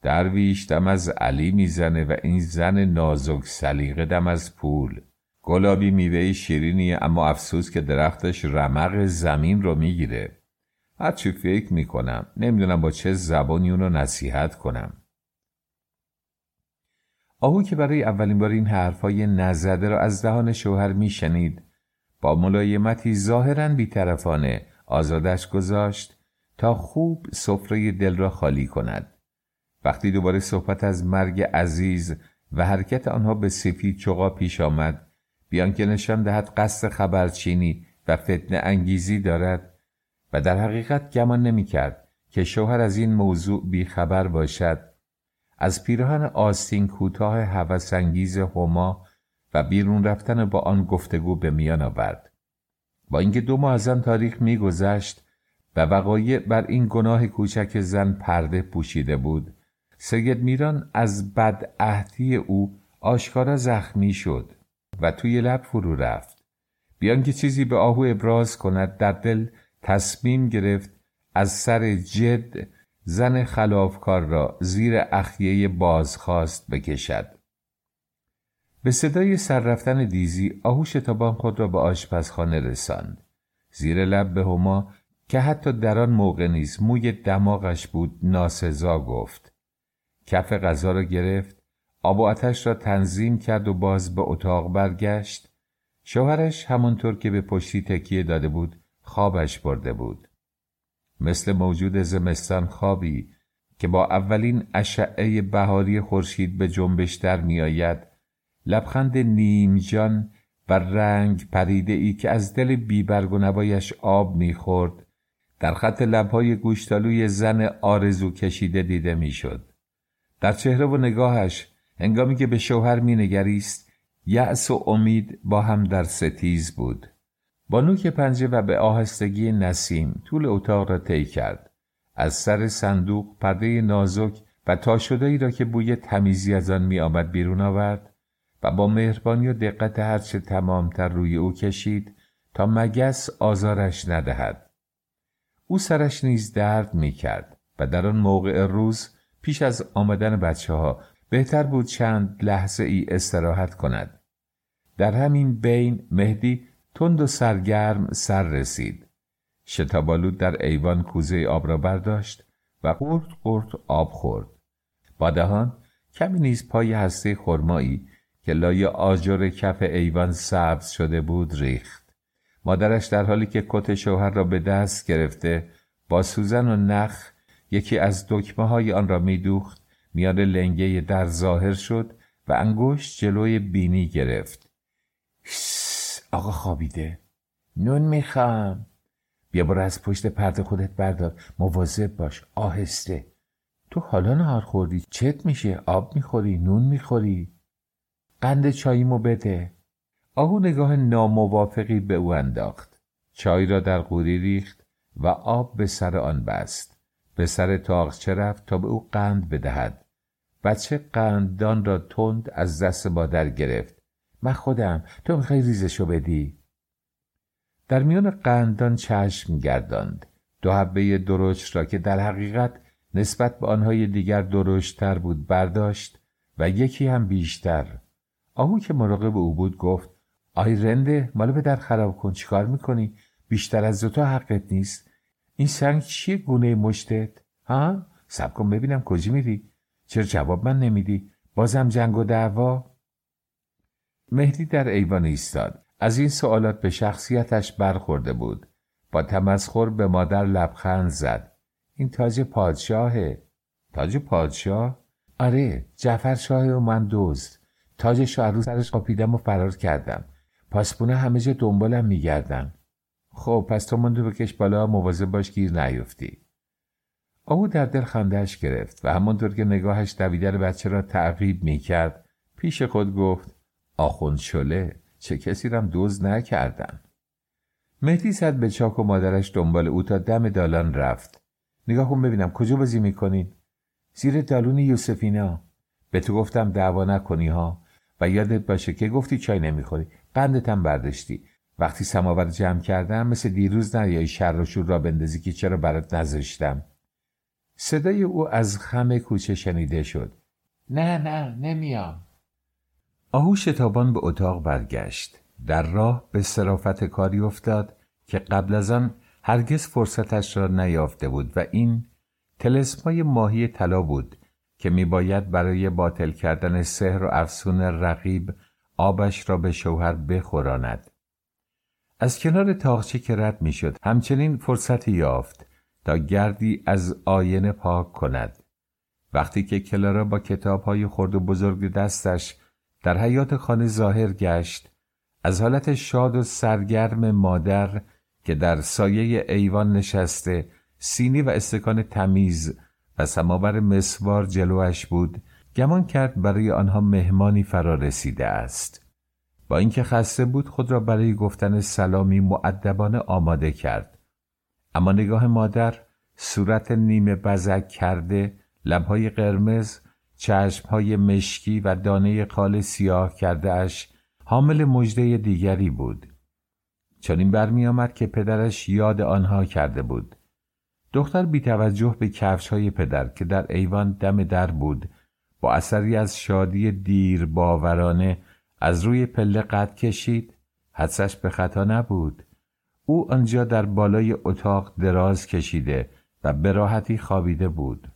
درویش دم از علی می‌زنه و این زن نازک سلیقه دم از پول. گلابی میوه شیرینیه اما افسوس که درختش رمق زمین رو می‌گیره. هرچی فکر می‌کنم نمی‌دونم با چه زبانی اونو نصیحت کنم. آهو که برای اولین بار این حرفهای نزده را از دهان شوهر میشنید با ملایمتی ظاهرا بیطرفانه آزادش گذاشت تا خوب سفره دل را خالی کند. وقتی دوباره صحبت از مرگ عزیز و حرکت آنها به سفید چقا پیش آمد بیان که نشان دهد قصد خبرچینی و فتنه انگیزی دارد و در حقیقت گمان نمی کرد که شوهر از این موضوع بیخبر باشد. از پیراهن آستین کوتاه هوسانگیز هما و بیرون رفتن با آن گفتگو به میان آورد. با اینکه دو ماه از آن تاریخ میگذشت و وقایع بر این گناه کوچک زن پرده پوشیده بود سید میران از بدعهدی او آشکارا زخمی شد و توی لب فرو رفت. بیان که چیزی به آهو ابراز کند در دل تصمیم گرفت از سر جد زن خلافکار را زیر اخیه بازخواست بکشد. به صدای سر رفتن دیزی آهو شتابان خود را به آشپزخانه رساند. زیر لب به هما که حتی در آن موقع نیز موی دماغش بود ناسزا گفت. کف غذا را گرفت آب و آتش را تنظیم کرد و باز به اتاق برگشت. شوهرش همانطور که به پشتی تکیه داده بود خوابش برده بود. مثل موجود زمستان خوابی که با اولین اشعه بهاری خورشید به جنبش در میآید لبخند نیمجان و رنگ پریده ای که از دل بیبرگ و نوایش آب می‌خورد در خط لبهای گوشتالوی زن آرزو کشیده دیده می‌شد. در چهره و نگاهش هنگامی که به شوهر مینگریست یأس و امید با هم در ستیز بود. با نوک پنجه و به آهستگی نسیم طول اتاق را طی کرد. از سر صندوق پرده نازک و تا شده ای را که بوی تمیزی از آن می آمد بیرون آورد. و با مهربانی و دقت هرچه تمامتر روی او کشید تا مگس آزارش ندهد. او سرش نیز درد می کرد و در آن موقع روز پیش از آمدن بچه ها بهتر بود چند لحظه ای استراحت کند. در همین بین مهدی تند و سرگرم سر رسید. شتابالود در ایوان کوزه آب را برداشت و قرد قرد آب خورد. با دهان کمی نیز پای هسته خرمایی که لای آجر کف ایوان سبز شده بود ریخت. مادرش در حالی که کت شوهر را به دست گرفته با سوزن و نخ یکی از دکمه های آن را میدوخت میان لنگه در ظاهر شد و انگشت جلوی بینی گرفت. آقا خوابیده. نون می‌خوام. بیا برو از پشت پرده خودت بردار. مواظب باش. آهسته. تو حالا نهار خوردی. چت میشه؟ آب می‌خوری؟ نون می‌خوری؟ قند چاییمو بده. آهو نگاه ناموافقی به او انداخت. چای را در قوری ریخت و آب به سر آن بست. به سر تاقچه رفت تا به او قند بدهد. بچه قنددان را تند از دست مادر گرفت. من خودم تو می‌خوای ریزشو بدی؟ در میان قندان چشم گرداند. دو حبه درشت را که در حقیقت نسبت به آنهای دیگر درشتتر بود برداشت و یکی هم بیشتر. آهو که مراقب او بود گفت آی رنده مالو به در خراب کن چیکار می‌کنی؟ بیشتر از دوتا حقت نیست. این سنگ چیه گونه مشتت؟ ها؟ سب کن ببینم کجی میری. چرا جواب من نمیدی؟ بازم جنگ و دعوا. مهدی در ایوان ایستاد. از این سوالات به شخصیتش برخورده بود. با تمسخر به مادر لبخند زد. این تاج پادشاهه. تاج پادشاه؟ آره جعفر شاه و من دوست تاجش رو سرش قاپیدم و فرار کردم. پاسپونه همه جا دنبالم میگردن خب پس تو مندو بکش بالا مواظب باش گیر نیفتی. او در دل خندهش گرفت و همانطور که نگاهش دویدن بچه را تعقیب می‌کرد پیش خود گفت آخوند شله چه کسی رم دوز نکردن؟ مهدی زد به چاک و مادرش دنبال او تا دم دالان رفت. نگاه کن ببینم کجا بازی می‌کنین؟ زیر دالون یوسفینا. به تو گفتم دعوا نکنی ها. و یادت باشه که گفتی چای نمی‌خوری. قندتم برداشتی. وقتی سماور جمع کردم مثل دیروز نریایی شر و شور را بندازی که چرا برات نذاشتم. صدای او از خم کوچه شنیده شد. نه نه نمیام. آهو شتابان به اتاق برگشت. در راه به صرافت کاری افتاد که قبل از آن هرگز فرصتش را نیافته بود و این تلسمای ماهی طلا بود که میباید برای باطل کردن سحر و افسون رقیب آبش را به شوهر بخوراند. از کنار تاخچه که رد می‌شد همچنین فرصتی یافت تا گردی از آینه پاک کند. وقتی که کلارا با کتاب های خرد و بزرگ دستش در حیات خانه ظاهر گشت از حالت شاد و سرگرم مادر که در سایه ایوان نشسته سینی و استکان تمیز و سماور مسوار جلوش بود گمان کرد برای آنها مهمانی فرا رسیده است. با اینکه خسته بود خود را برای گفتن سلامی معدبانه آماده کرد. اما نگاه مادر صورت نیمه بزک کرده لبهای قرمز چشمهای مشکی و دانه خال سیاه کرده اش حامل مجده دیگری بود. چون این برمی آمد که پدرش یاد آنها کرده بود. دختر بی توجه به کفش های پدر که در ایوان دم در بود با اثری از شادی دیر باورانه از روی پله قد کشید حدسش به خطا نبود او آنجا در بالای اتاق دراز کشیده و به راحتی خوابیده بود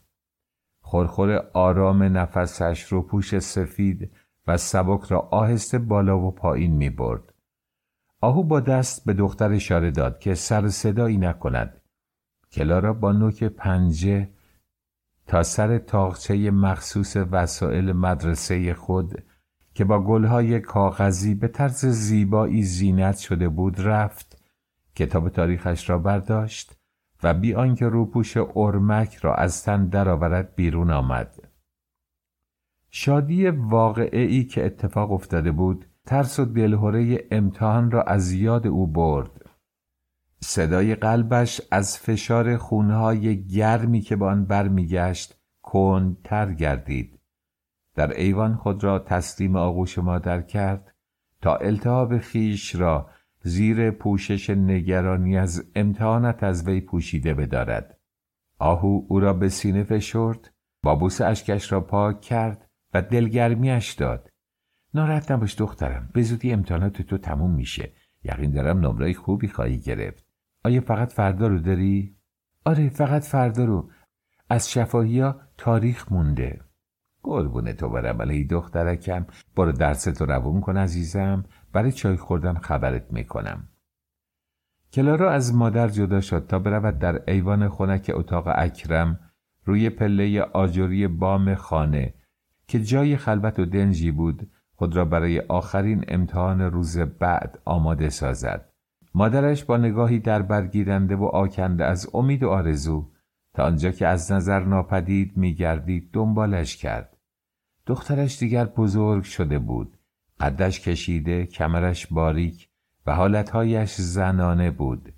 خورخور آرام نفسش رو پوش سفید و سبک را آهسته بالا و پایین می برد. آهو با دست به دختر اشاره داد که سر صدایی نکند. کلارا با نوک پنجه تا سر تاقچه مخصوص وسایل مدرسه خود که با گلهای کاغذی به طرز زیبایی زینت شده بود رفت کتاب تاریخش را برداشت و بی آنکه روپوش ارمک را از تن درآورد بیرون آمد. شادی واقعی که اتفاق افتاده بود ترس و دلهوره امتحان را از یاد او برد. صدای قلبش از فشار خونهای گرمی که به آن برمیگشت کندتر گردید. در ایوان خود را تسلیم آغوش مادر کرد تا التهاب خیش را زیر پوشش نگرانی از امتحانت از وی پوشیده بدارد. آهو او را به سینه فشرد بابوس اشکش را پاک کرد و دلگرمیش داد. ناراحت نباش دخترم به زودی امتحانات تو تموم میشه. یقین دارم نمره خوبی خواهی گرفت. آیا فقط فردا رو داری؟ آره فقط فردا رو. از شفاهی ها تاریخ مونده. قربون تو برم علیه دخترکم. برو رو روون کن عزیزم. برای چای خوردن خبرت می‌کنم. کلارا از مادر جدا شد تا برود در ایوان خنک اتاق اکرم روی پله آجوری بام خانه که جای خلوت و دنجی بود خود را برای آخرین امتحان روز بعد آماده سازد. مادرش با نگاهی در برگیرنده و آکنده از امید و آرزو تا آنجا که از نظر ناپدید میگردید دنبالش کرد. دخترش دیگر بزرگ شده بود. قدش کشیده کمرش باریک و حالتهایش زنانه بود.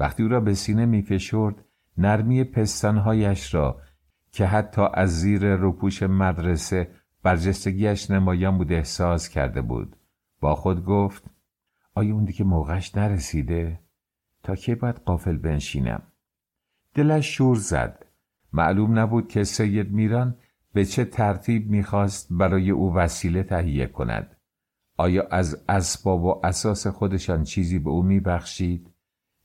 وقتی او را به سینه میفشرد نرمی پستانهایش را که حتی از زیر روپوش مدرسه برجستگیش نمایان بود احساس کرده بود. با خود گفت آیا اون دیگه موقعش نرسیده؟ تا کی باید قافل بنشینم؟ دلش شور زد. معلوم نبود که سید میران به چه ترتیب می‌خواست برای او وسیله تهیه کند. آیا از اسباب و اساس خودشان چیزی به او میبخشید؟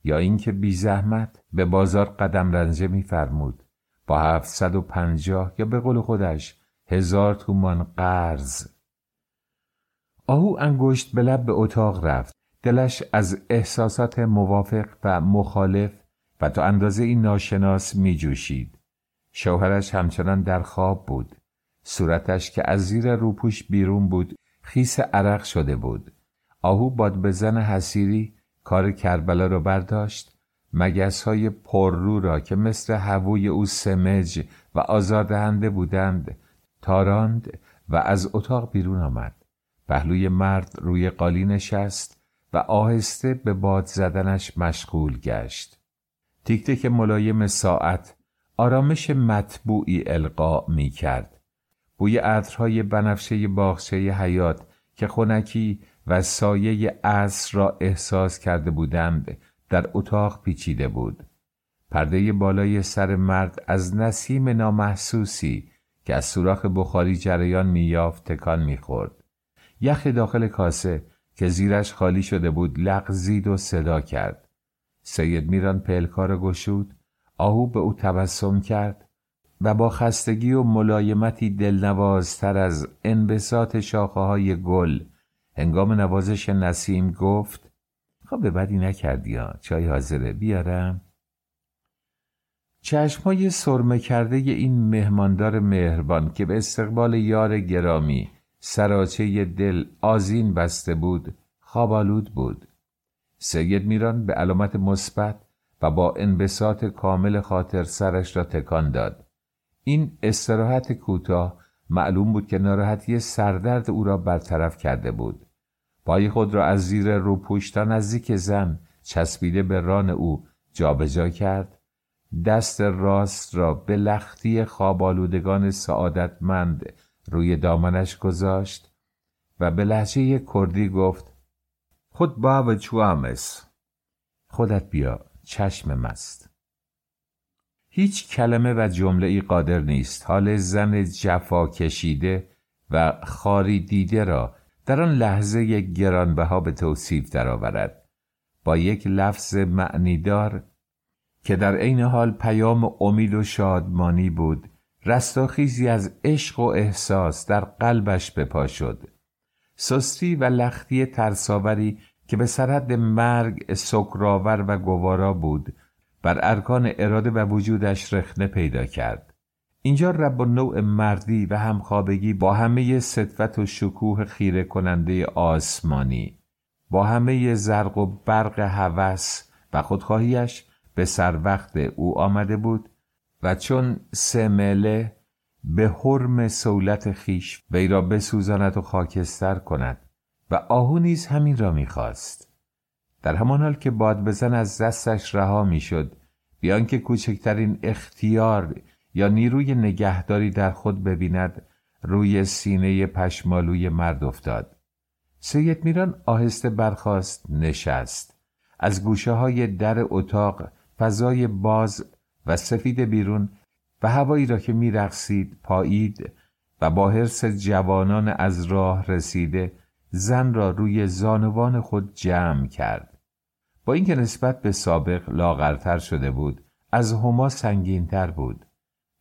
یا اینکه بی زحمت به بازار قدم رنجه میفرمود. با هفتصد و پنجاه یا به قول خودش هزار تومان قرض. آهو انگشت به لب به اتاق رفت. دلش از احساسات موافق و مخالف و تا اندازه این ناشناس می جوشید. شوهرش همچنان در خواب بود. صورتش که از زیر روپوش بیرون بود خیس عرق شده بود. آهو باد بزن حسیری کار کربلا را برداشت مگس های پررو را که مثل هووی او سمج و آزاردهنده بودند تاراند و از اتاق بیرون آمد. پهلوی مرد روی قالی نشست و آهسته به باد زدنش مشغول گشت. تیک که ملایم ساعت آرامش مطبوعی القا می کرد. بوی عطرهای بنفشه باغچه حیات که خونکی و سایه عصر را احساس کرده بودند در اتاق پیچیده بود. پرده بالای سر مرد از نسیم نامحسوسی که از سوراخ بخاری جریان میافت تکان می‌خورد. یخ داخل کاسه که زیرش خالی شده بود لغزید و صدا کرد. سید میران پلکار گشود آهو به او تبسم کرد و با خستگی و ملایمتی دلنوازتر از انبساط شاخه های گل هنگام نوازش نسیم گفت خب به بدی نکردی ها چای حاضره بیارم چشمای سرمه کرده این مهماندار مهربان که به استقبال یار گرامی سراچه دل آزین بسته بود خوابالود بود. سید میران به علامت مثبت و با انبساط کامل خاطر سرش را تکان داد. این استراحت کوتاه معلوم بود که ناراحتی سردرد او را برطرف کرده بود. پای خود را از زیر روپوش تا نزدیک زن چسبیده به ران او جابجا جا کرد. دست راست را به لختی خوابالودگان سعادتمند روی دامنش گذاشت و به لحجه کردی گفت خود با و چوامس خودت بیا چشم مست. هیچ کلمه و جمله ای قادر نیست. حال زن جفا کشیده و خاری دیده را در آن لحظه گرانبها به توصیف درآورد. با یک لفظ معنیدار که در عین حال پیام امید و شادمانی بود رستاخیزی از عشق و احساس در قلبش بپا شد سستی و لختی ترساوری که به سرحد مرگ سکراور و گوارا بود بر ارکان اراده و وجودش رخنه پیدا کرد. اینجا رب و نوع مردی و همخوابگی با همه ستوت و شکوه خیره کننده آسمانی با همه زرق و برق هوس و خودخواهیش به سر وقت او آمده بود و چون سمله به حرم سولت خیش وی را بسوزاند و خاکستر کند و آهو نیز همین را می‌خواست. در همان حال که باد بزن از دستش رها می‌شد بیان که کوچکترین اختیار یا نیروی نگهداری در خود ببیند روی سینه پشمالوی مرد افتاد. سید میران آهسته برخاست نشست. از گوشه های در اتاق فضای باز و سفید بیرون و هوایی را که میرقصید پایید و با حرس جوانان از راه رسیده زن را روی زانوان خود جمع کرد. با اینکه نسبت به سابق لاغرتر شده بود از هما سنگینتر بود.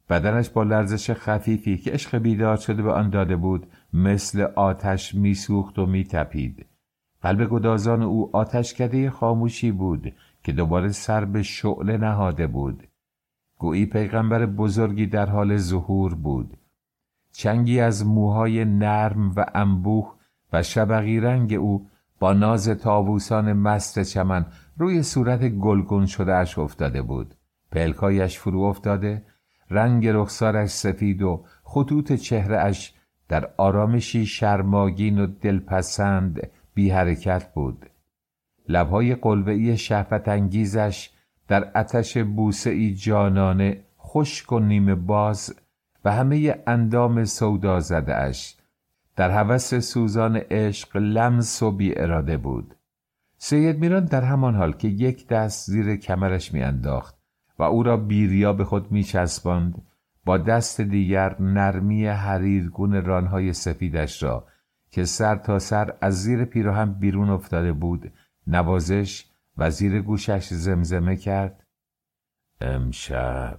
بدنش با لرزش خفیفی که عشق بیدار شده به آن داده بود مثل آتش میسوخت و میتپید. قلب گدازان او آتشکده خاموشی بود که دوباره سر به شعله نهاده بود. گویی پیغمبر بزرگی در حال ظهور بود. چنگی از موهای نرم و انبوه و شبقی رنگ او با ناز تابوسان مست چمن روی صورت گلگون شده اش افتاده بود. پلکایش فرو افتاده رنگ رخسارش سفید و خطوط چهره اش در آرامشی شرماگین و دلپسند بی حرکت بود. لبهای قلبهی شهفت انگیزش در اتش بوسه ای جانانه خشک و نیمه باز و همه اندام سودا زده اش در هوس سوزان عشق لمس و بی اراده بود. سید میران در همان حال که یک دست زیر کمرش میانداخت و او را بیریا به خود میچسباند با دست دیگر نرمی حریرگون رانهای سفیدش را که سر تا سر از زیر پیراهن بیرون افتاده بود نوازش و زیر گوشش زمزمه کرد. امشب.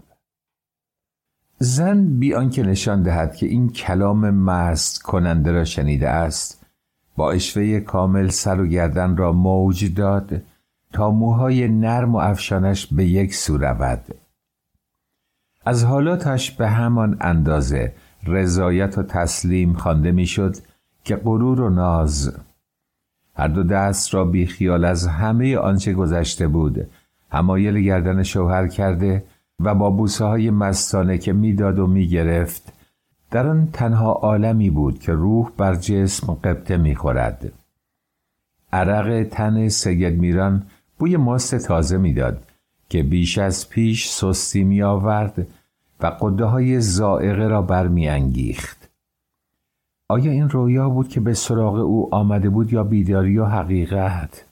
زن بی آنکه نشان دهد که این کلام مست کننده را شنیده است با اشوه کامل سر و گردن را موج داد تا موهای نرم و افشانش به یک سو رود. از حالاتش به همان اندازه رضایت و تسلیم خوانده می‌شد که غرور و ناز هر دو دست را بی خیال از همه آنچه گذشته بود همایل گردن شوهر کرده و با بوسه های مستانه که می‌داد و می‌گرفت در آن تنها عالمی بود که روح بر جسم قبطه می‌خورد عرق تن سید میران بوی ماست تازه می‌داد که بیش از پیش سستی می آورد و قده های زائقه را برمیانگیخت. آیا این رویا بود که به سراغ او آمده بود یا بیداری و حقیقت؟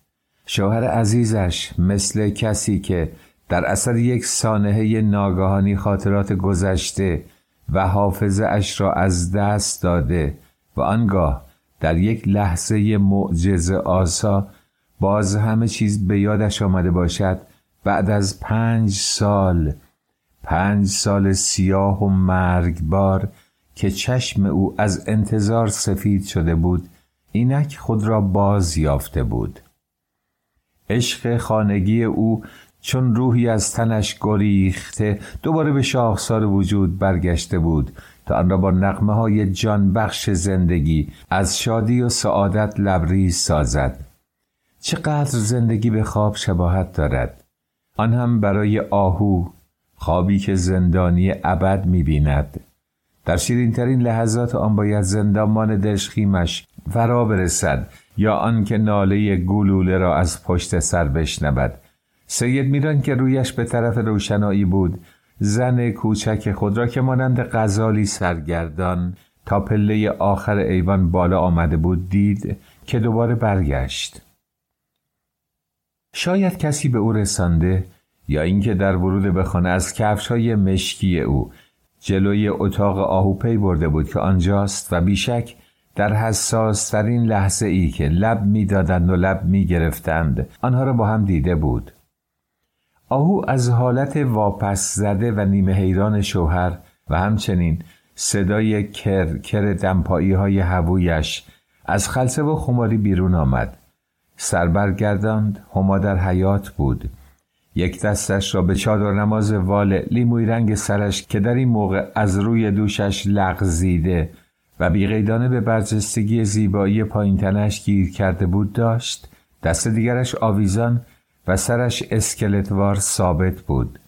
شوهر عزیزش مثل کسی که در اثر یک سانحه ناگهانی خاطرات گذشته و حافظه اش را از دست داده و آنگاه در یک لحظه معجز آسا باز همه چیز به یادش آمده باشد بعد از پنج سال پنج سال سیاه و مرگبار که چشم او از انتظار سفید شده بود اینک خود را باز یافته بود. عشق خانگی او چون روحی از تنش گریخته دوباره به شاخسار وجود برگشته بود تا آن را با نقمه های جان بخش زندگی از شادی و سعادت لبریز سازد. چقدر زندگی به خواب شباهت دارد. آن هم برای آهو خوابی که زندانی ابد می‌بیند. در شیرینترین لحظات آن باید زندانمان دشخیمش فرا برسد یا آنکه ناله گلوله را از پشت سر بشنود. سید میران که رویش به طرف روشنایی بود زن کوچک خود را که مانند غزالی سرگردان تا پله آخر ایوان بالا آمده بود دید که دوباره برگشت. شاید کسی به او رسانده یا اینکه در ورود به خانه از کفش های مشکی او جلوی اتاق آهوپی برده بود که آنجاست و بیشک در حساس ترین لحظه ای که لب می‌دادند و لب می گرفتند آنها را با هم دیده بود. آهو از حالت واپس زده و نیمه حیران شوهر و همچنین صدای کر کر دمپایی های هوویش از خلصه و خماری بیرون آمد. سر برگرداند هما در حیات بود. یک دستش را به چادر نماز وال لیموی رنگ سرش که در این موقع از روی دوشش لغزیده و بیقیدانه به برجستگی زیبایی پایین تنش گیر کرده بود داشت دست دیگرش آویزان و سرش اسکلتوار ثابت بود.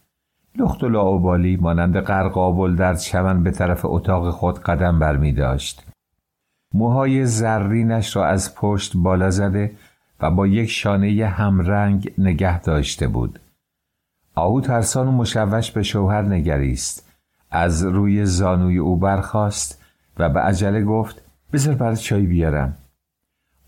لخت و لاوبالی مانند قرقابل در چمن به طرف اتاق خود قدم برمی داشت. موهای زرینش را از پشت بالا زده و با یک شانه همرنگ نگه داشته بود. آهو ترسان و مشوش به شوهر نگریست. از روی زانوی او برخاست و به عجله گفت بذار برای چای بیارم.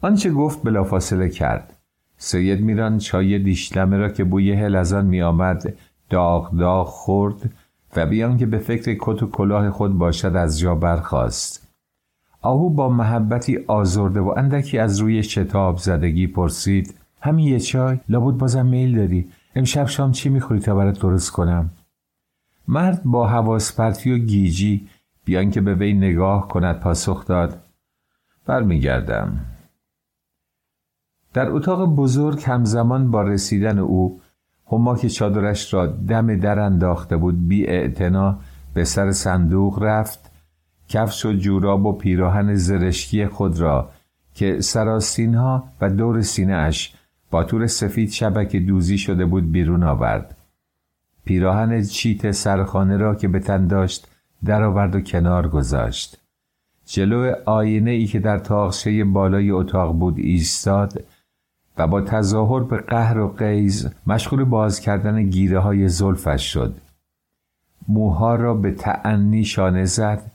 آنچه گفت بلافاصله کرد. سید میران چای دیشلمه را که بوی هل از آن می آمد داغ داغ خورد و بیان که به فکر کت و کلاه خود باشد از جا برخاست. آهو با محبتی آزرده و اندکی از روی شتاب زدگی پرسید همین یه چای؟ لابد بازم میل داری؟ امشب شام چی می‌خوری تا برات درست کنم؟ مرد با حواس پرتی و گیجی بیان که به وی نگاه کند پاسخ داد. برمیگردم. در اتاق بزرگ همزمان با رسیدن او هما که چادرش را دم در انداخته بود بی به سر صندوق رفت کفش و جوراب و پیراهن زرشکی خود را که سراسین ها و دور سینه اش با طور سفید شبک دوزی شده بود بیرون آورد. پیراهن چیت سرخانه را که به تن داشت درآورد و کنار گذاشت. جلو آینه ای که در تاقشه بالای اتاق بود ایستاد و با تظاهر به قهر و قیز مشغول باز کردن گیره های زلفش شد. موها را به تعنی شانه زد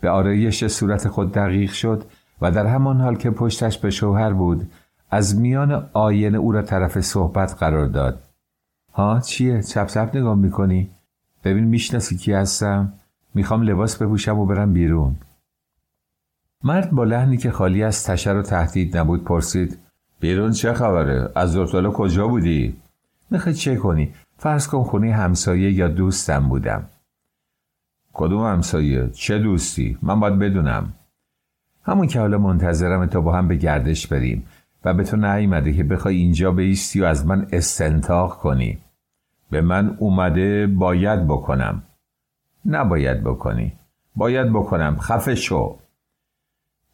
به آرایش صورت خود دقیق شد و در همان حال که پشتش به شوهر بود از میان آینه او را طرف صحبت قرار داد. ها چیه؟ چپ چپ نگاه می‌کنی؟ ببین می‌شناسی کی هستم؟ می‌خوام لباس بپوشم و برم بیرون. مرد با لحنی که خالی از تشر و تهدید نبود پرسید بیرون چه خبره؟ از زرتالا کجا بودی؟ می‌خوای چه کنی؟ فرض کن خونه همسایه یا دوستم بودم. کدوم همسایه؟ چه دوستی؟ من باید بدونم. همون که حالا منتظرم تا با هم به گردش بریم. و به تو نیامده که بخوای اینجا بیستی و از من استنتاق کنی. به من اومده باید بکنم. نباید بکنی. باید بکنم. خفه شو.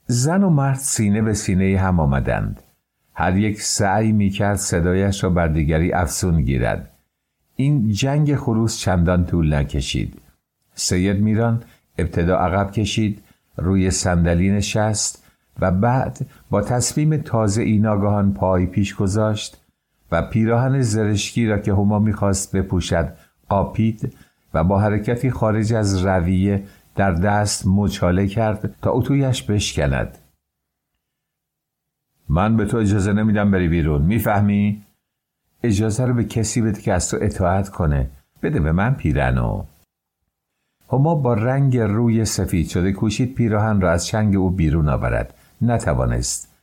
زن و مرد سینه به سینه هم آمدند. هر یک سعی می‌کرد صدایش را بر دیگری افسون گیرد. این جنگ خروس چندان طول نکشید. سید میران ابتدا عقب کشید روی صندلی نشست و بعد با تصمیم تازه ای ناگهان پای پیش گذاشت و پیراهن زرشکی را که هما می‌خواست بپوشد قاپید و با حرکتی خارج از رویه در دست مچاله کرد تا اتویش بشکند. من به تو اجازه نمیدم بری بیرون می‌فهمی؟ اجازه رو به کسی بده که از تو اطاعت کنه. بده به من پیرنو هما با رنگ روی سفید شده کوشید پیراهن را از چنگ او بیرون آورد. نتوانست.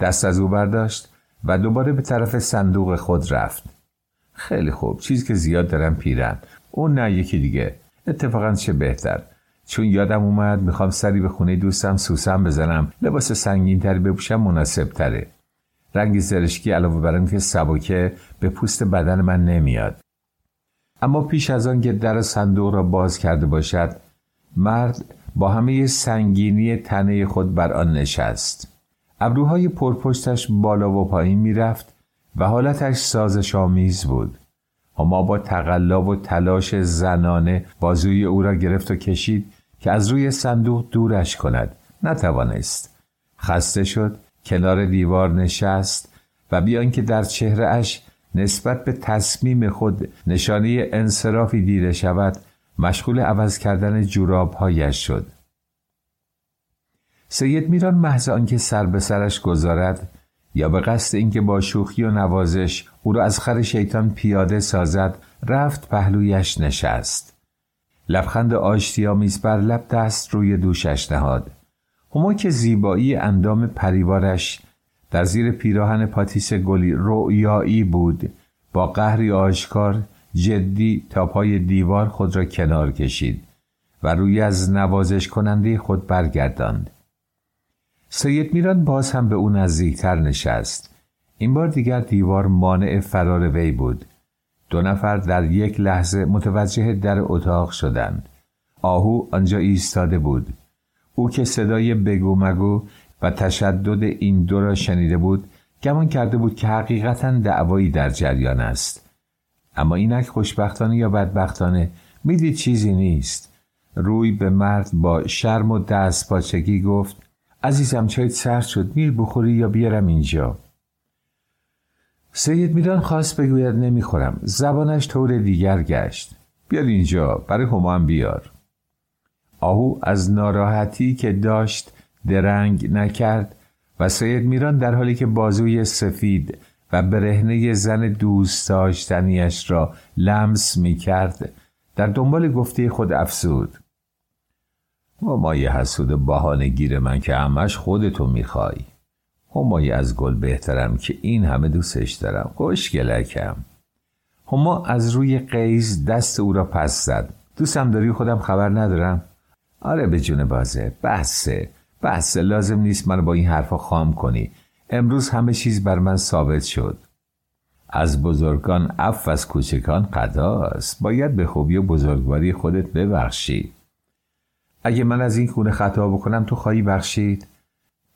دست از او برداشت و دوباره به طرف صندوق خود رفت. خیلی خوب چیزی که زیاد دارم پیرن اون نه یکی دیگه. اتفاقا چه بهتر. چون یادم اومد می‌خوام سری به خونه دوستم سوسن بزنم. لباس سنگین تری بپوشم مناسب تره رنگ زرشکی علاوه بر که سبکه به پوست بدن من نمیاد. اما پیش از آن که در صندوق را باز کرده باشد مرد با همه سنگینی تنه خود بر آن نشست. ابروهای پرپشتش بالا و پایین می‌رفت و حالتش سازش آمیز بود. اما با تقلا و تلاش زنانه بازوی او را گرفت و کشید که از روی صندوق دورش کند. نتوانست. خسته شد کنار دیوار نشست و بیان که در چهره اش نسبت به تصمیم خود نشانه انصرافی دیده شود مشغول عوض کردن جورابهایش شد. سید میران محض آنکه سر به سرش گذارد یا به قصد اینکه با شوخی و نوازش او را از خر شیطان پیاده سازد رفت پهلویش نشست. لبخند آشتیامیز بر لب دست روی دوشش نهاد. هما که زیبایی اندام پریوارش در زیر پیراهن پاتیس گلی رویایی بود. با قهری آشکار جدی تا پای دیوار خود را کنار کشید و روی از نوازش کننده خود برگرداند. سید میران باز هم به او نزدیکتر نشست. این بار دیگر دیوار مانع فرار وی بود. دو نفر در یک لحظه متوجه در اتاق شدند. آهو آنجا ایستاده بود. او که صدای بگو مگو و تشدد این دو را شنیده بود گمان کرده بود که حقیقتا دعوایی در جریان است. اما اینک خوشبختانه یا بدبختانه می‌دید چیزی نیست. روی به مرد با شرم و دست پاچگی گفت عزیزم چایت سرد شد؟ میر بخوری یا بیارم اینجا؟ سید میران خواست بگوید نمی‌خورم. زبانش طور دیگر گشت. بیار اینجا برای هم بیار. آهو از ناراحتی که داشت درنگ نکرد و سید میران در حالی که بازوی سفید و برهنه زن دوست داشتنیش را لمس می کرد در دنبال گفته خود افسود همای حسود بهانه گیر من که همش خودتو می‌خوای. همای از گل بهترم که این همه دوستش دارم. گلکم. هما از روی قیز دست او را پس زد. دوستم داری خودم خبر ندارم؟ آره به جون بازه. بسه بسه لازم نیست من با این حرفا خام کنی. امروز همه چیز بر من ثابت شد. از بزرگان اف از کوچکان قداست باید به خوبی و بزرگواری خودت ببخشی. اگه من از این خونه خطا بکنم تو خواهی بخشید.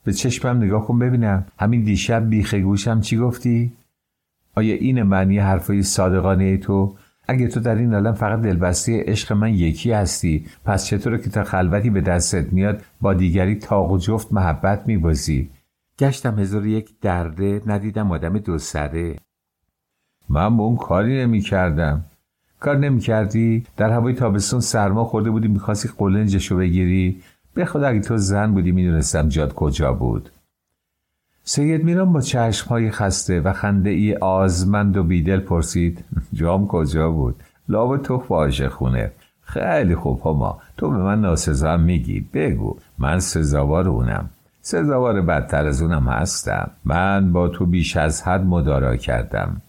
به چشمم نگاه کن ببینم. همین دیشب بیخه گوشم چی گفتی؟ آیا این معنی حرفای صادقانه تو؟ اگه تو در این عالم فقط دلبسته عشق من یکی هستی پس چطوره که تا خلوتی به دستت میاد با دیگری تاق و جفت محبت میبازی؟ گشتم هزار یک درده ندیدم آدم دو سره. من به اون کاری نمی کردم کار نمی کردی؟ در هوای تابستون سرما خورده بودی می‌خواستی قلنجشو بگیری؟ به خدا اگه تو زن بودی می‌دونستم جاد کجا بود. سید میران با های خسته و خنده ای آزمند و بیدل پرسید جام کجا بود؟ لاب تو فاشه خونه. خیلی خوب هما. تو به من ناسزا میگی. بگو. من سزاوار اونم. سزاوار بدتر از اونم هستم. من با تو بیش از حد مدارا کردم.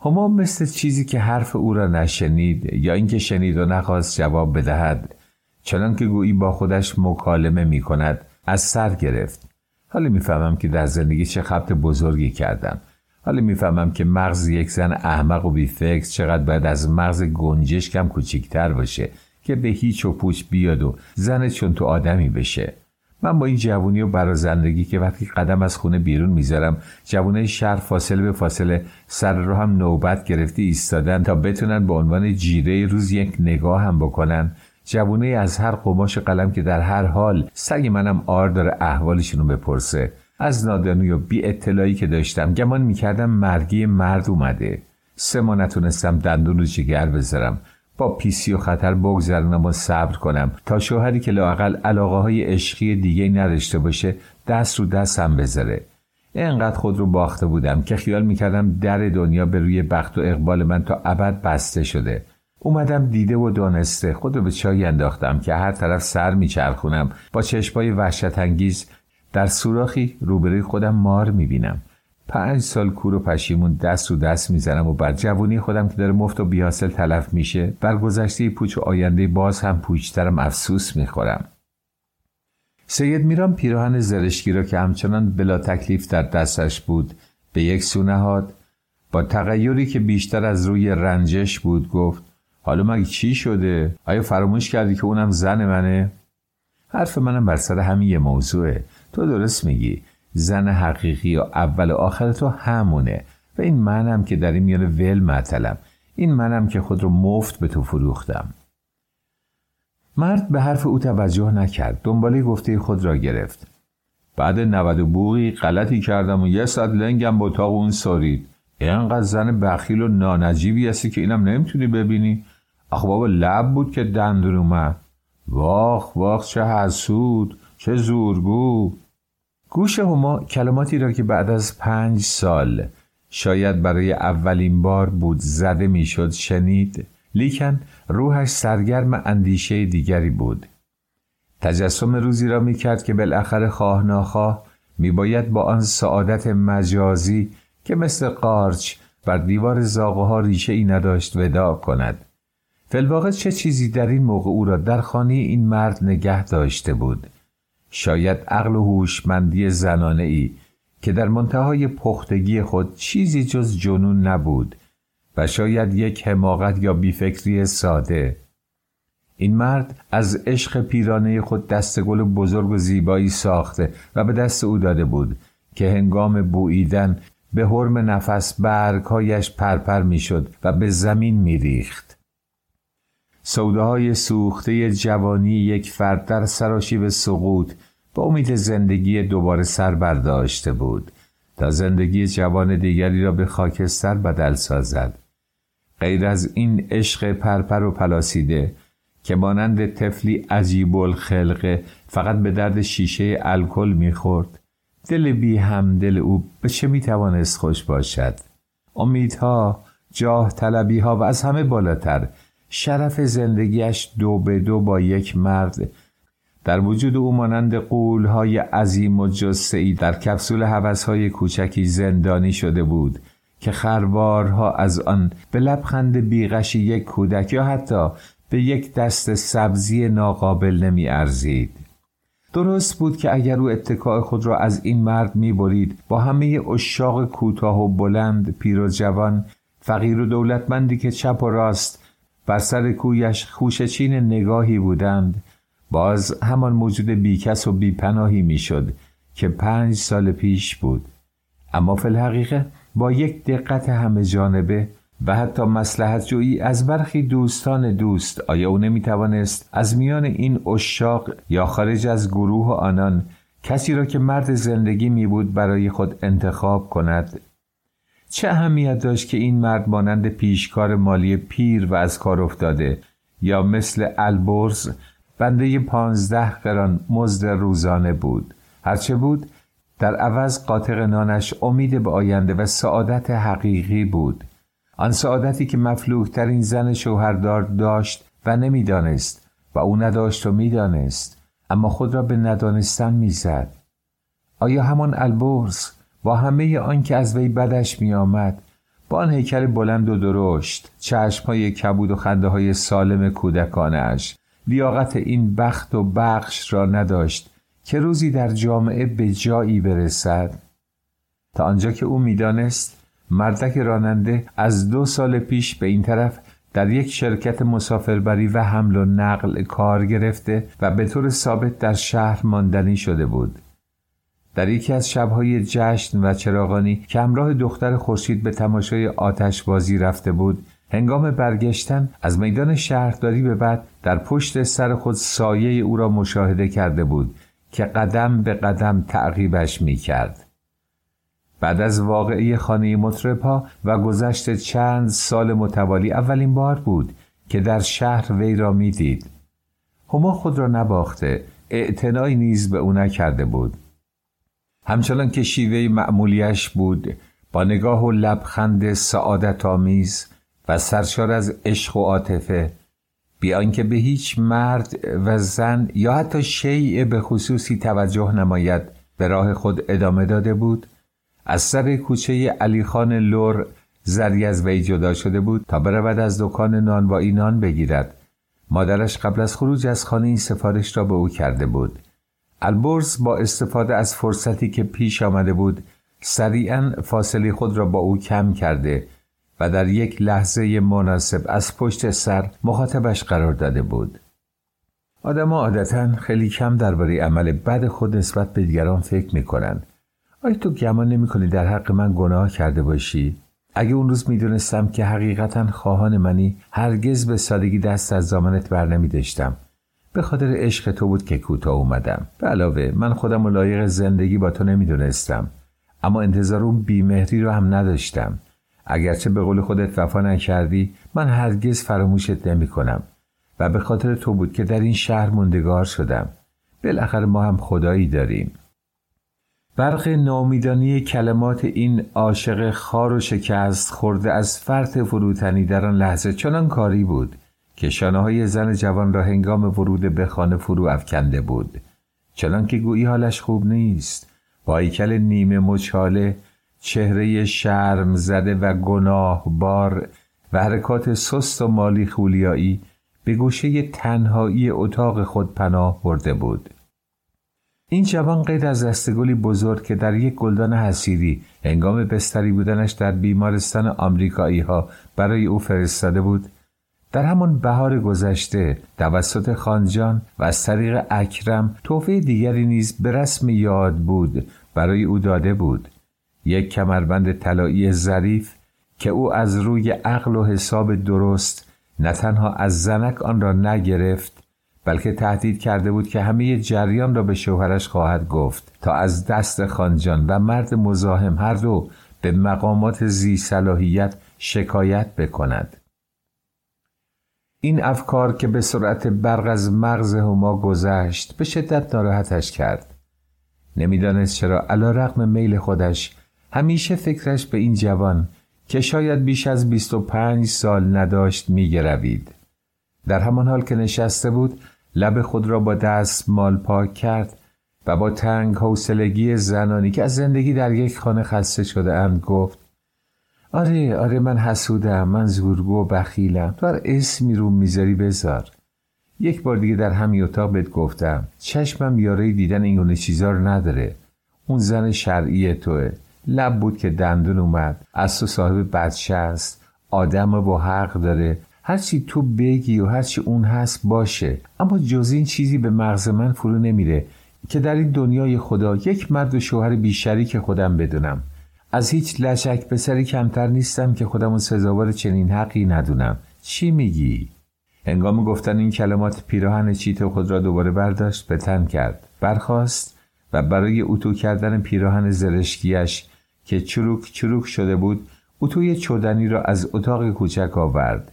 هما مثل چیزی که حرف او را نشنید یا اینکه شنید و نخواست جواب بدهد چنان که گویی با خودش مکالمه می کند از سر گرفت. حالا می‌فهمم که در زندگی چه خبت بزرگی کردم. حالا می‌فهمم که مغز یک زن احمق و بیفکر چقدر باید از مغز گنجشکم کوچیکتر باشه که به هیچ و پوچ بیاد و زن چون تو آدمی بشه. من با این جوونی و برا زندگی که وقتی قدم از خونه بیرون می‌ذارم جوونه شهر فاصله به فاصله سر رو هم نوبت گرفتی ایستادن تا بتونن به عنوان جیره روز یک نگاه هم بکنن. جوونه از هر قماش قلم که در هر حال سگ منم آر داره احوالشونو بپرسه. از نادانی و بی اطلاعی که داشتم گمان می‌کردم مرگی مرد اومده. سه ما نتونستم دندون رو جگر بذارم. با پیسی و خطر بگذرنم و صبر کنم تا شوهری که لاقل علاقه های عشقی دیگه نداشته باشه دست رو دستم بذاره. اینقدر خود رو باخته بودم که خیال می‌کردم در دنیا به روی بخت و اقبال من تا ابد بسته شده. اومدم دیده و دانسته خود رو به چای انداختم که هر طرف سر میچرخونم. با چشمای وحشت انگیز در سوراخی روبروی خودم مار می‌بینم. پنج سال کور و پشیمون دست رو دست می‌زنم و بر جوونی خودم که داره مفت و بیاسل تلف میشه بر گذشته پوچ و آینده باز هم پوچترم افسوس می‌خورم سید میران پیراهن زرشکی را که همچنان بلا تکلیف در دستش بود به یک سو نهاد با تغییری که بیشتر از روی رنجش بود گفت حالا مگه چی شده؟ آیا فراموش کردی که اونم زن منه؟ حرف منم بر سر همین یه موضوعه تو درست میگی زن حقیقی و اول و آخر تو همونه. و این منم که در این میان ول معطلم. این منم که خود رو مفت به تو فروختم. مرد به حرف او توجه نکرد. دنباله گفته خود را گرفت. بعد نود بوغی غلطی کردم و یه ساعت لنگم با اتاق اون سارید. اینقدر زن بخیل و نانجیبی هستی که اینم نمی‌تونی ببینی. آخ بابا لب بود که دندون اومد. واخ واخ چه حسود چه زورگو. گوش هما کلماتی را که بعد از پنج سال شاید برای اولین بار بود زده می‌شد شنید لیکن روحش سرگرم اندیشه دیگری بود. تجسم روزی را می‌کرد که بالاخره خواه ناخواه میباید با آن سعادت مجازی که مثل قارچ بر دیوار زاغه ها ریشه ای نداشت ودا کند. فلواقع چه چیزی در این موقع او را در خانه این مرد نگه داشته بود؟ شاید عقل و هوشمندی زنانه ای که در منتهای پختگی خود چیزی جز جنون نبود و شاید یک حماقت یا بیفکری ساده. این مرد از عشق پیرانه خود دست گل بزرگ و زیبایی ساخته و به دست او داده بود که هنگام بوییدن به حرم نفس برگهایش پرپر می‌شد و به زمین میریخت. سوداهای سوخته جوانی یک فرد در سراشیب سقوط با امید زندگی دوباره سر برداشته بود تا زندگی جوان دیگری را به خاکستر بدل سازد. غیر از این عشق پرپر و پلاسیده که مانند طفلی عجیب الخلقه فقط به درد شیشه الکل می‌خورد دل بی هم دل او به چه می‌توانست خوش باشد؟ امیدها جاه طلبی ها و از همه بالاتر شرف زندگیش دو به دو با یک مرد در وجود او مانند قولهای عظیم و جسعی در کپسول حوثهای کوچکی زندانی شده بود که خروارها از آن به لبخند بیغشی یک کودک یا حتی به یک دست سبزی ناقابل نمی ارزید. درست بود که اگر او اتکاع خود را از این مرد می برید با همه اشاق کوتاه و بلند پیر و جوان فقیر و دولتمندی که چپ و راست بر سر کویش خوشچین نگاهی بودند. باز همان موجود بیکس و بیپناهی می‌شد که پنج سال پیش بود. اما فی الحقیقه با یک دقت همه جانبه و حتی مسلحت جویی از برخی دوستان دوست آیا او نمی توانست از میان این اشاق یا خارج از گروه آنان کسی را که مرد زندگی می بود برای خود انتخاب کند؟ چه اهمیت داشت که این مرد مانند پیشکار مالی پیر و از کار افتاده یا مثل البرز بنده پانزده قران مزد روزانه بود؟ هرچه بود در عوض قاطق نانش امید به آینده و سعادت حقیقی بود. آن سعادتی که مفلوکترین زن شوهردار داشت و نمی‌دانست و او نداشت و می‌دانست اما خود را به ندانستن می‌زد. آیا همان البرز با همه آن که از وی بدش میآمد. با آن هیکل بلند و درشت چشمهای کبود و خنده های سالم کودکانش لیاقت این بخت و بخش را نداشت که روزی در جامعه به جایی برسد. تا آنجا که او می‌دانست مردک راننده از دو سال پیش به این طرف در یک شرکت مسافربری و حمل و نقل کار گرفته و به طور ثابت در شهر ماندنی شده بود. در یکی از شبهای جشن و چراغانی که همراه دختر خورشید به تماشای آتش بازی رفته بود هنگام برگشتن از میدان شهرداری به بعد در پشت سر خود سایه او را مشاهده کرده بود که قدم به قدم تعقیبش می کرد. بعد از واقعی خانه مطربها و گذشت چند سال متوالی اولین بار بود که در شهر وی را می‌دید. هما خود را نباخته اعتنایی نیز به او نکرده بود. همچنان که شیوه معمولیش بود با نگاه و لبخند سعادت آمیز و سرشار از عشق و عاطفه بیان که به هیچ مرد و زن یا حتی شیء به خصوصی توجه نماید به راه خود ادامه داده بود از سر کوچه علیخان لور زری از وی جدا شده بود تا برود از دکان نان بگیرد. مادرش قبل از خروج از خانه این سفارش را به او کرده بود. البرز با استفاده از فرصتی که پیش آمده بود سریعا فاصله خود را با او کم کرده و در یک لحظه مناسب از پشت سر مخاطبش قرار داده بود. آدما عادتا خیلی کم درباره عمل بد خود نسبت به دیگران فکر می‌کنند. آیا تو گمان نمی‌کنی در حق من گناه کرده باشی؟ اگه اون روز می‌دونستم که حقیقتا خواهان منی هرگز به سادگی دست از زامنت بر نمیداشتم. به خاطر عشق تو بود که کوتاه اومدم. به علاوه من خودم و لایق زندگی با تو نمی‌دونستم. اما انتظار اون بیمهری رو هم نداشتم. اگرچه به قول خودت وفا نکردی من هرگز فراموشت نمی کنم و به خاطر تو بود که در این شهر موندگار شدم. بالاخره ما هم خدایی داریم. برق نامیدانی کلمات این عاشق خار و شکست خورده از فرط فروتنی در آن لحظه چنان کاری بود که شانه های زن جوان را هنگام ورود به خانه فرو افکنده بود. چنان که گویی حالش خوب نیست. با ایکل نیمه مچاله چهره شرم زده و گناه بار و حرکات سست و مالی خولیایی به گوشه تنهایی اتاق خود پناه برده بود. این جوان غیر از دستگلی بزرگ که در یک گلدان حسیری هنگام بستری بودنش در بیمارستان آمریکایی ها برای او فرستاده بود در همان بهار گذشته توسط خانجان و از طریق اکرم توفه دیگری نیز به رسم یاد بود برای او داده بود. یک کمربند طلایی ظریف که او از روی عقل و حساب درست نه تنها از زنک آن را نگرفت بلکه تهدید کرده بود که همه جریان را به شوهرش خواهد گفت تا از دست خانجان و مرد مزاحم هر دو به مقامات زی صلاحیت شکایت بکند. این افکار که به سرعت برق از مغز هما گذشت به شدت ناراحتش کرد. نمی‌دانست چرا علا رقم میل خودش همیشه فکرش به این جوان که شاید بیش از 25 سال نداشت میگروید. در همان حال که نشسته بود لب خود را با دست مال پاک کرد و با تنگ حوصلگی زنانی که از زندگی در یک خانه خسته شده اند گفت آره آره من حسودم من زورگو و بخیلم. تو هر اسمی رو می‌ذاری بذار. یک بار دیگه در همین اتاق بهت گفتم چشمم یاره دیدن این گونه چیزا رو نداره. اون زن شرعی توه. لب بود که دندون اومد. از تو صاحب بچه است. آدم با حق داره. هرچی تو بگی و هرچی اون هست باشه. اما جز این چیزی به مغز من فرو نمیره که در این دنیای خدا یک مرد و شوهر بیشری که خودم بدونم. از هیچ لشک پسری کمتر نیستم که خودم و سزاوار چنین حقی ندونم. چی میگی؟ هنگام گفتن این کلمات پیراهن چیت خود را دوباره برداشت به تن کرد. برخاست و برای اتو کردن پیراهن زرشکیش که چروک چروک شده بود اتوی چودنی را از اتاق کوچک آورد.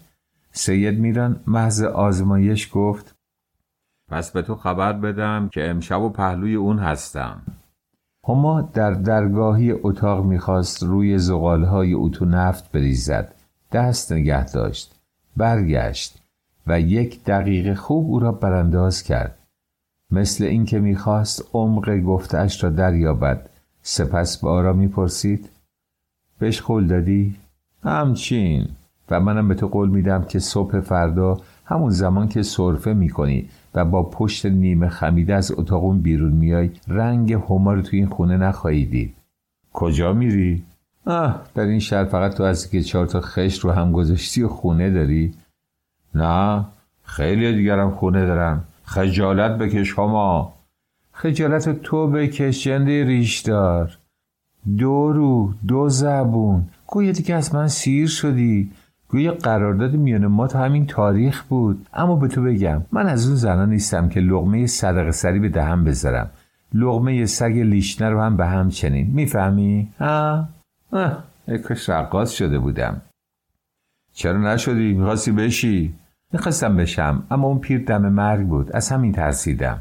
سید میران محض آزمایش گفت پس به تو خبر بدم که امشب و پهلوی اون هستم. هما در درگاهی اتاق می‌خواست روی زغالهای اتو نفت بریزد. دست نگه داشت. برگشت و یک دقیقه خوب او را برانداز کرد. مثل اینکه می‌خواست عمق گفتهاش را دریابد. سپس به آرامی پرسید بهش قول دادی؟ همچین. و منم به تو قول میدم که صبح فردا همون زمان که سرفه می‌کنی و با پشت نیمه خمیده از اتاقون بیرون میای رنگ هما رو تو این خونه نخواهی دید. کجا میری؟ آه در این شهر فقط تو از که چهار تا خش رو هم گذاشتی و خونه داری؟ نه خیلی دیگرم خونه دارم. خجالت بکش هما. خجالت تو بکش جنده ریش دار دو رو دو زبون. گویا دیگه از من سیر شدی. گویا قرارداد میان ما تا همین تاریخ بود اما به تو بگم من از اون زنان نیستم که لغمه صدقه سری به دهم بذارم لغمه سگ لیشنه رو هم به هم چنین می‌فهمی؟ ها؟ کاش رقاص شده بودم چرا نشدی؟ می‌خواستی بشی؟ می‌خواستم بشم اما اون پیر دم مرگ بود از همین ترسیدم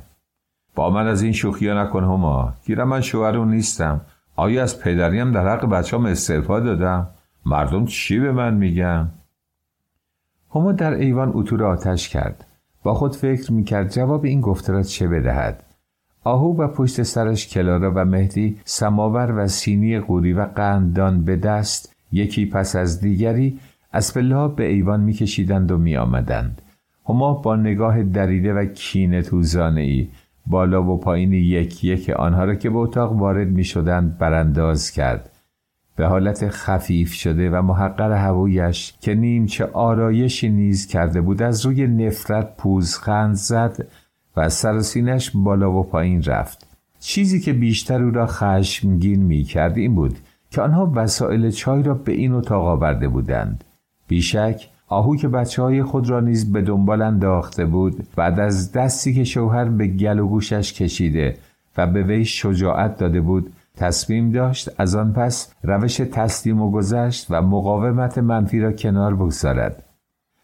با من از این شوخیا نکن هما گیرم من شوهر نیستم آیا از پدریم در حق بچه هم استعفا دادم؟ مردم چی به من میگن؟ هما در ایوان اتو آتش کرد. با خود فکر می‌کرد جواب این گفته را چه بدهد. آهو و پشت سرش کلارا و مهدی سماور و سینی قوری و قندان به دست یکی پس از دیگری از پله به ایوان میکشیدند و میآمدند. هما با نگاه دریده و کینه توزانه ای بالا و پایین یک یک آنها را که به اتاق وارد می شدند برانداز کرد. به حالت خفیف شده و محقر هوایش که نیمچه آرایشی نیز کرده بود از روی نفرت پوزخند زد و از سرسینش بالا و پایین رفت. چیزی که بیشتر او را خشمگین می کرد این بود که آنها وسایل چای را به این اتاق آورده بودند. بیشک آهو که بچه های خود را نیز به دنبال انداخته بود بعد از دستی که شوهر به گل و گوشش کشیده و به وی شجاعت داده بود تصمیم داشت از آن پس روش تسلیم و گذشت و مقاومت منفی را کنار بگذارد.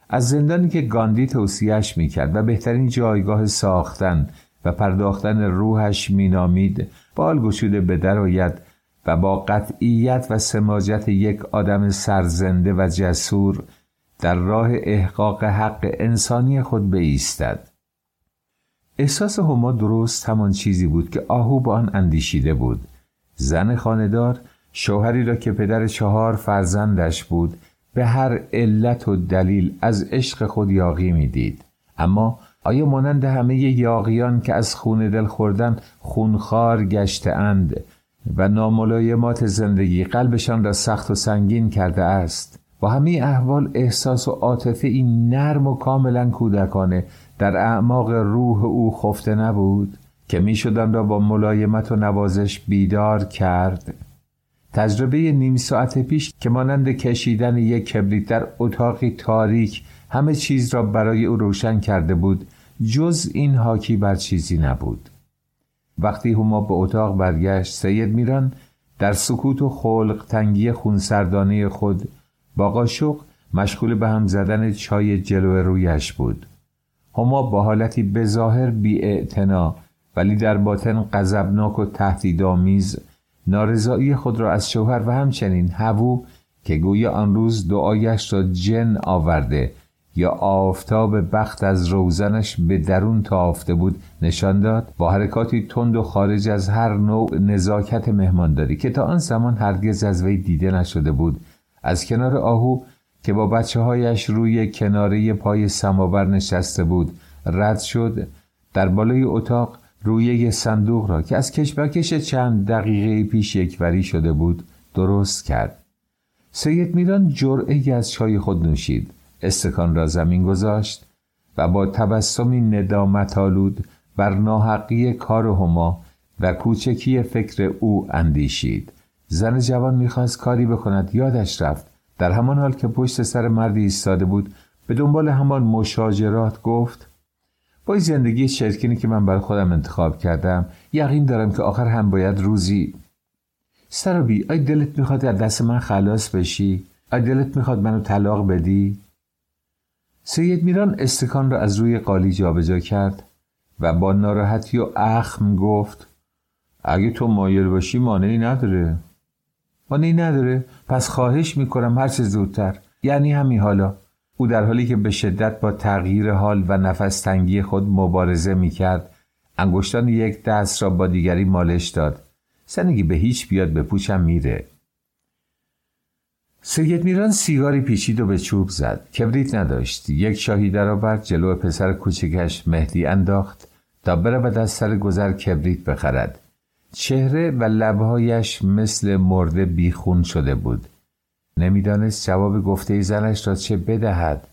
از زندانی که گاندی توصیهش می‌کرد و بهترین جایگاه ساختن و پرداختن روحش مینامید بال گشوده به درآید و با قطعیت و سماجت یک آدم سرزنده و جسور در راه احقاق حق انسانی خود بایستد. احساس هما درست همان چیزی بود که آهو با آن اندیشیده بود. زن خاندار شوهری را که پدر چهار فرزندش بود به هر علت و دلیل از عشق خود یاقی می‌دید. اما آیا مانند همه یاقیان که از خون دل خوردن خونخوار گشته اند و ناملایمات زندگی قلبشان را سخت و سنگین کرده است؟ با همه احوال احساس و عاطفه این نرم و کاملا کودکانه در اعماق روح او خفته نبود؟ که می شدن را با ملایمت و نوازش بیدار کرد. تجربه نیم ساعت پیش که مانند کشیدن یک کبریت در اتاقی تاریک همه چیز را برای او روشن کرده بود جز این حاکی بر چیزی نبود. وقتی هما به اتاق برگشت سید میران در سکوت و خلق تنگی خونسردانه خود با قاشق مشغول به هم زدن چای جلو رویش بود. هما با حالتی به ظاهر بی ولی در باطن غضبناک و تهدیدآمیز نارضایی خود را از شوهر و همچنین هوو که گویا آن روز دعایش را جن آورده یا آفتاب بخت از روزنش به درون تافته بود نشان داد با حرکاتی تند و خارج از هر نوع نزاکت مهمانداری که تا آن زمان هرگز از وی دیده نشده بود. از کنار آهو که با بچه هایش روی کناره پای سماور نشسته بود رد شد. در بالای اتاق روی یه صندوق را که از کشمکش چند دقیقه پیش یکوری شده بود درست کرد. سید میران جرعه از چای خود نوشید. استکان را زمین گذاشت و با تبسمی ندامت آلود بر ناحقی کار هما و کوچکی فکر او اندیشید. زن جوان می‌خواست کاری بکند. یادش رفت. در همان حال که پشت سر مردی ایستاده بود به دنبال همان مشاجرات گفت با زندگی چرکینی که من برای خودم انتخاب کردم یقین دارم که آخر هم باید روزی سرابی آی دلت می‌خواد از دست من خلاص بشی؟ آی دلت می‌خواد منو طلاق بدی؟ سید میران استکان را از روی قالی جابجا کرد و با ناراحتی و اخم گفت اگه تو مایل باشی مانعی نداره. مانعی نداره؟ پس خواهش می‌کنم هر چه زودتر. یعنی همین حالا؟ او در حالی که به شدت با تغییر حال و نفس تنگی خود مبارزه می‌کرد انگشتان یک دست را با دیگری مالش داد. سنگی به هیچ بیاد به پوچم میره. سید میران سیگاری پیچید و به چوب زد. کبریت نداشت. یک شاهی درآورد جلو پسر کوچکش مهدی انداخت تا برود از سر گذر کبریت بخرد. چهره و لبهایش مثل مرده بیخون شده بود. نمی‌دانست جواب گفته زنش را چه بدهد.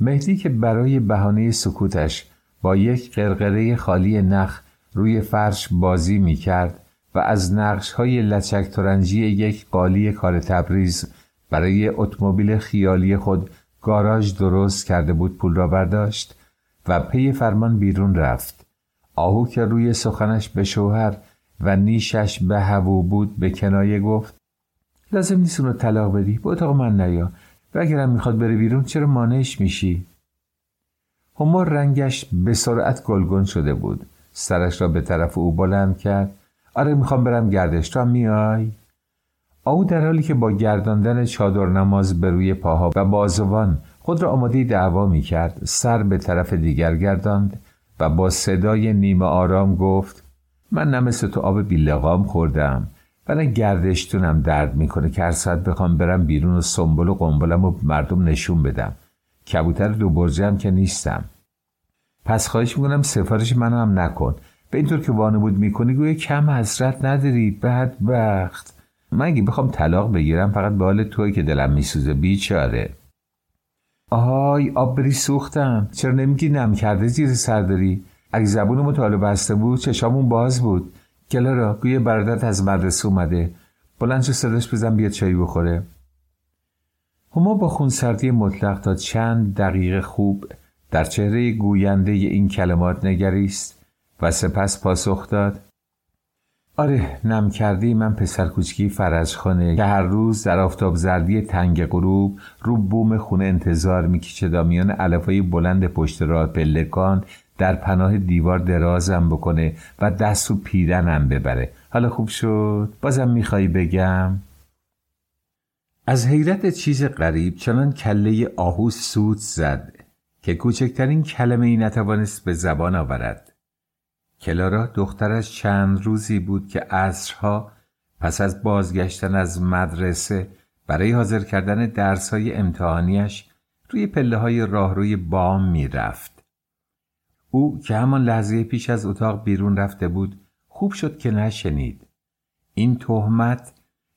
مهدی که برای بهانه سکوتش با یک قرقره خالی نخ روی فرش بازی می کرد و از نقش های لچک ترنجی یک قالی کار تبریز برای اتومبیل خیالی خود گاراژ درست کرده بود پول را برداشت و پی فرمان بیرون رفت. آهو که روی سخنش به شوهر و نیشش به هوو بود به کنایه گفت لازم نیست اونو طلاق بدی. به اتاق من نیا. و اگرم می‌خواد بره بیرون چرا مانعش میشی؟ همار رنگش به سرعت گلگون شده بود. سرش را به طرف او بلند کرد. آره می‌خوام برم گردش. تو میای؟ او در حالی که با گرداندن چادر نماز به روی پاها و بازوان خود را آماده دعوا می کرد سر به طرف دیگر گرداند و با صدای نیمه آرام گفت من نه مثل تو آب بیلقام خوردم. و نه گردشتونم درد می‌کنه که هر ساعت بخوام برم بیرون و سنبل و قنبلم و مردم نشون بدم. کبوتر دو برجم که نیستم. پس خواهش می‌کنم سفارش منو هم نکن. به اینطور که وانمود می‌کنی گویا کم حسرت نداری. بدبخت من اگه بخوام طلاق بگیرم فقط به حال توی که دلم میسوزه بیچاره. آهای آب بری سوختم. چرا نمیگی نم کرده زیر سر داری؟ اگه زبون مطالعه بسته بود چشامون باز بود. کلارا گویا برادرت از مدرسه اومده. بلند صداش بزن بیاد چایی بخوره. هما با خونسردی مطلق تا چند دقیقه خوب در چهره گوینده این کلمات نگریست و سپس پاسخ داد. آره نم کردی من پسر کوچکی فرجخانه که هر روز در آفتاب زردی تنگ غروب رو بوم خونه انتظار می‌کشه تا میان علفای بلند پشت راه پلکان در پناه دیوار درازم بکنه و دست و پیرنم ببره. حالا خوب شد؟ بازم میخوایی بگم؟ از حیرت چیز غریب چنان کله آهو سود زد که کوچکترین کلمه ای نتوانست به زبان آورد. کلارا دخترش چند روزی بود که عصرها پس از بازگشتن از مدرسه برای حاضر کردن درسهای امتحانیش روی پله های راهروی بام می‌رفت. او که همان لحظه پیش از اتاق بیرون رفته بود خوب شد که نشنید. این تهمت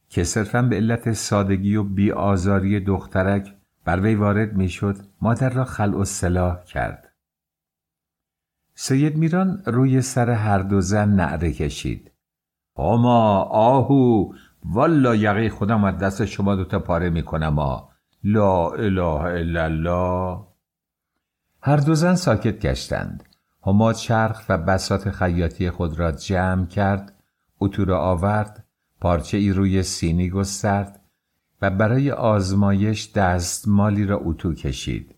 که صرفا به علت سادگی و بیآزاری دخترک بر وی وارد می‌شد مادر را خلع و سلاح کرد. سید میران روی سر هر دو زن نعره کشید آما آهو والا یقی خودم از دست شما دوتا پاره می‌کنم آ لا اله الا الله هر دو زن ساکت گشتند هما چرخ و بسات خیاطی خود را جمع کرد اتو را آورد پارچه ای روی سینی گسترد و برای آزمایش دستمالی را اتو کشید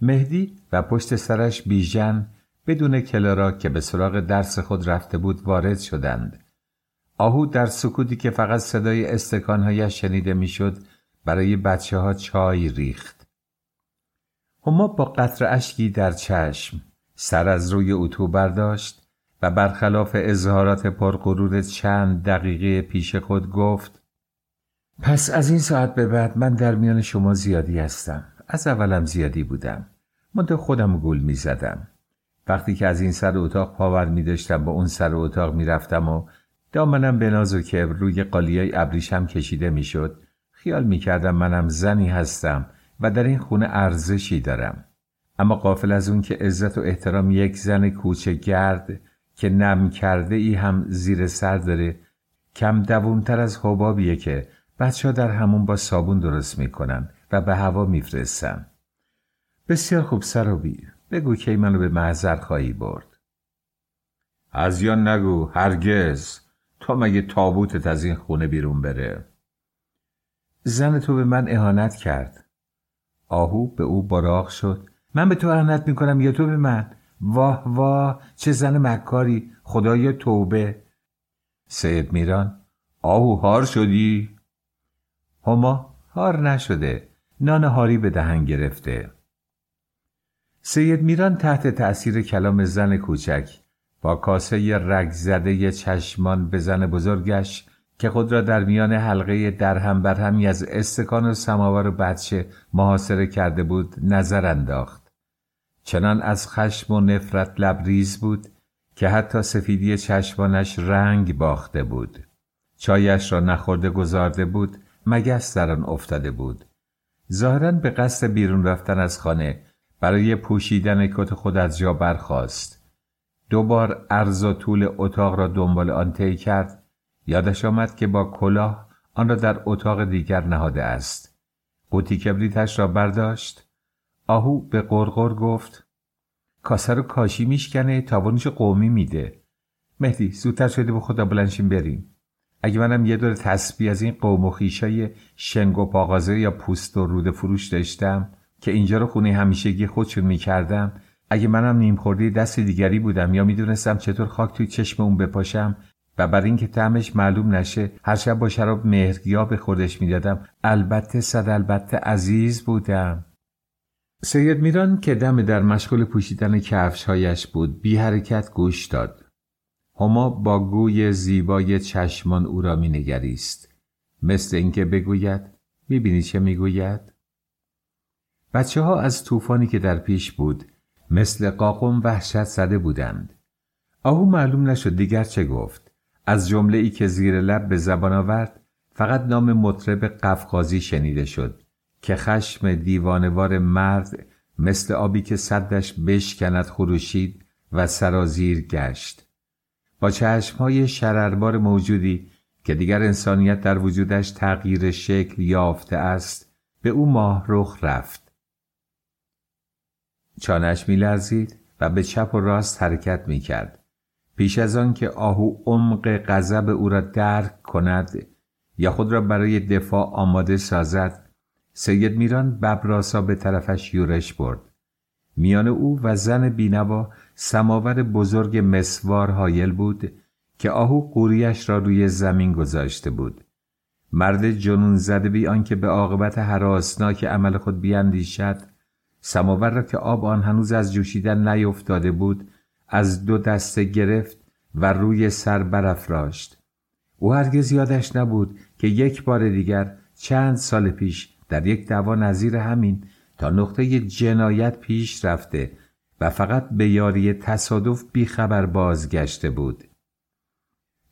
مهدی و پشت سرش بیژن بدون کلارا که به سراغ درس خود رفته بود وارد شدند. آهو در سکوتی که فقط صدای استکانهایش شنیده می‌شد برای بچه ها چای ریخت. هما با قطر اشکی در چشم سر از روی اتو برداشت و برخلاف اظهارات پرغرور چند دقیقه پیش خود گفت پس از این ساعت به بعد من در میان شما زیادی هستم. از اولم زیادی بودم. من خودم گول می زدم. وقتی که از این سر اتاق پاور می داشتم با اون سر اتاق می رفتم و دامنم به ناز و کبر روی قالیای ابریشم کشیده می شد خیال می کردم منم زنی هستم و در این خونه ارزشی دارم. اما قافل از اون که عزت و احترام یک زن کوچه گرد که نم کرده ای هم زیر سر داره کم دوونتر از حبابیه که بچه در همون با صابون درست می‌کنن و به هوا میفرستن. بسیار خوب سر و بیر. بگو کی منو به محضر خواهی برد. از یا نگو هرگز. تا مگه تابوتت از این خونه بیرون بره؟ زن تو به من اهانت کرد. آهو به او براغ شد. من به تو اهانت می‌کنم یا تو به من؟ واه واه چه زن مکاری خدای توبه. سید میران آهو هار شدی؟ هما هار نشده. نان هاری به دهن گرفته. سید میران تحت تأثیر کلام زن کوچک با کاسه رگ زده چشمان به زن بزرگش که خود را در میان حلقه درهم برهمی از استکان و سماور و بچه محاصره کرده بود نظر انداخت. چنان از خشم و نفرت لبریز بود که حتی سفیدی چشمانش رنگ باخته بود. چایش را نخورده گذارده بود مگس در آن افتاده بود. ظاهرا به قصد بیرون رفتن از خانه برای پوشیدن کت خود از جا برخاست. دوبار عرض و طول اتاق را دنبال آن طی کرد یادش آمد که با کلاه آن را در اتاق دیگر نهاده است. قوطی کبریتش را برداشت. آهو به قرقر گفت کاسه رو کاشی میشکنه تاوانش قومی میده. مهدی زودتر شده به خدا بلنشیم بریم. اگه منم یه دور تسبیح از این قوم و خیشای شنگ و پاغازه یا پوست و رود فروش داشتم که اینجا رو خونه همیشگی خودشون می‌کردم اگه منم نیم خوردی دست دیگری بودم یا می‌دونستم چطور خاک توی چشم اون بپاشم و بر اینکه تعمش معلوم نشه هر شب با شراب مهرگیا به خودش می‌دادم. البته صد البته عزیز بودم. سید میران که دم در مشغول پوشیدن کفشهایش بود بی حرکت گوش داد. هما با گوی زیبای چشمان او را مینگریست. مثل اینکه بگوید می‌بینی چه می‌گوید؟ بچه ها از طوفانی که در پیش بود مثل قاقم وحشت زده بودند. آهو معلوم نشد دیگر چه گفت. از جمله ای که زیر لب به زبان آورد فقط نام مطرب قفقازی شنیده شد که خشم دیوانوار مرد مثل آبی که صدش بشکند خروشید و سرازیر گشت. با چشمهای شرربار موجودی که دیگر انسانیت در وجودش تغییر شکل یافته است به او ماه رخ رفت. چانش میلرزید و به چپ و راست حرکت می‌کرد. پیش از آن که آهو عمق غضب او را درک کند یا خود را برای دفاع آماده سازد سید میران ببراسا به طرفش یورش برد. میان او و زن بینوا سماور بزرگ مسوار حایل بود که آهو قوریش را روی زمین گذاشته بود. مرد جنون زده بی آنکه به عاقبت حراسناک عمل خود بیاندیشد سماور را که آب آن هنوز از جوشیدن نیفتاده بود از دو دسته گرفت و روی سر برافراشت او هرگز یادش نبود که یک بار دیگر چند سال پیش در یک دعوا نظیر همین تا نقطه جنایت پیش رفته و فقط به یاری تصادف بیخبر بازگشته بود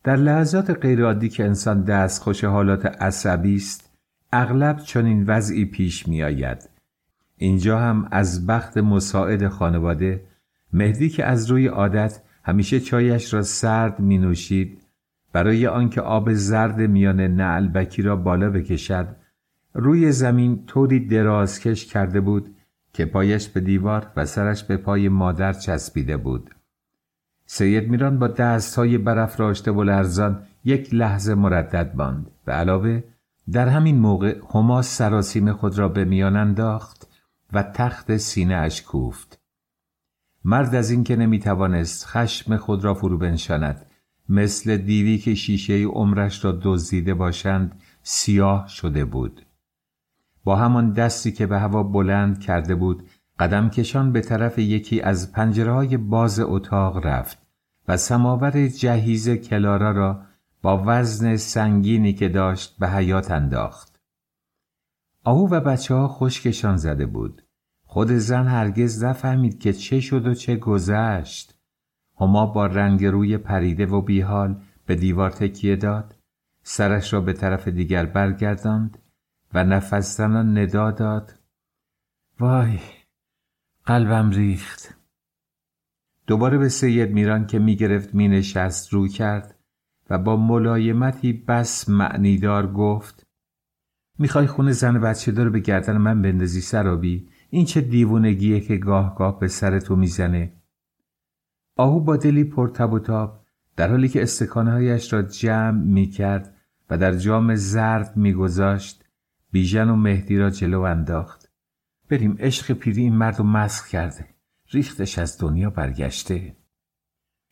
در لحظات غیرعادی که انسان دستخوش حالات عصبی است اغلب چنین وضعی پیش می آید. اینجا هم از بخت مساعد خانواده مهدی که از روی عادت همیشه چایش را سرد می نوشید برای آنکه آب زرد میان نعلبکی را بالا بکشد روی زمین طوری درازکش کرده بود که پایش به دیوار و سرش به پای مادر چسبیده بود. سید میران با دستهای برافراشته و لرزان یک لحظه مردد باند و علاوه در همین موقع هما سراسیم خود را به میان انداخت و تخت سینه اش کوفت. مرد از اینکه نمی‌توانست خشم خود را فرو بنشاند مثل دیوی که شیشه عمرش را دزدیده باشند سیاه شده بود با همان دستی که به هوا بلند کرده بود قدم کشان به طرف یکی از پنجره باز اتاق رفت و سماور جهیز کلارا را با وزن سنگینی که داشت به حیات انداخت. آهو و بچه ها خشکشان زده بود. خود زن هرگز نفهمید که چه شد و چه گذشت. هما با رنگ روی پریده و بیحال به دیوار تکیه داد. سرش را به طرف دیگر برگرداند و نفس زنان ندا داد. وای قلبم ریخت. دوباره به سید میران که می‌گرفت مینشست رو کرد و با ملایمتی بس معنیدار گفت می‌خوای خونه زن بچه داره به گردن من بندازی سرابی این چه دیوونگیه که گاه گاه به سر تو می‌زنه؟ آهو با دلی پرتب و تاب در حالی که استکانهایش را جمع می‌کرد و در جام زرد میگذاشت بیژن و مهدی را جلو انداخت. بریم عشق پیری این مرد رو مسخ کرده. ریختش از دنیا برگشته.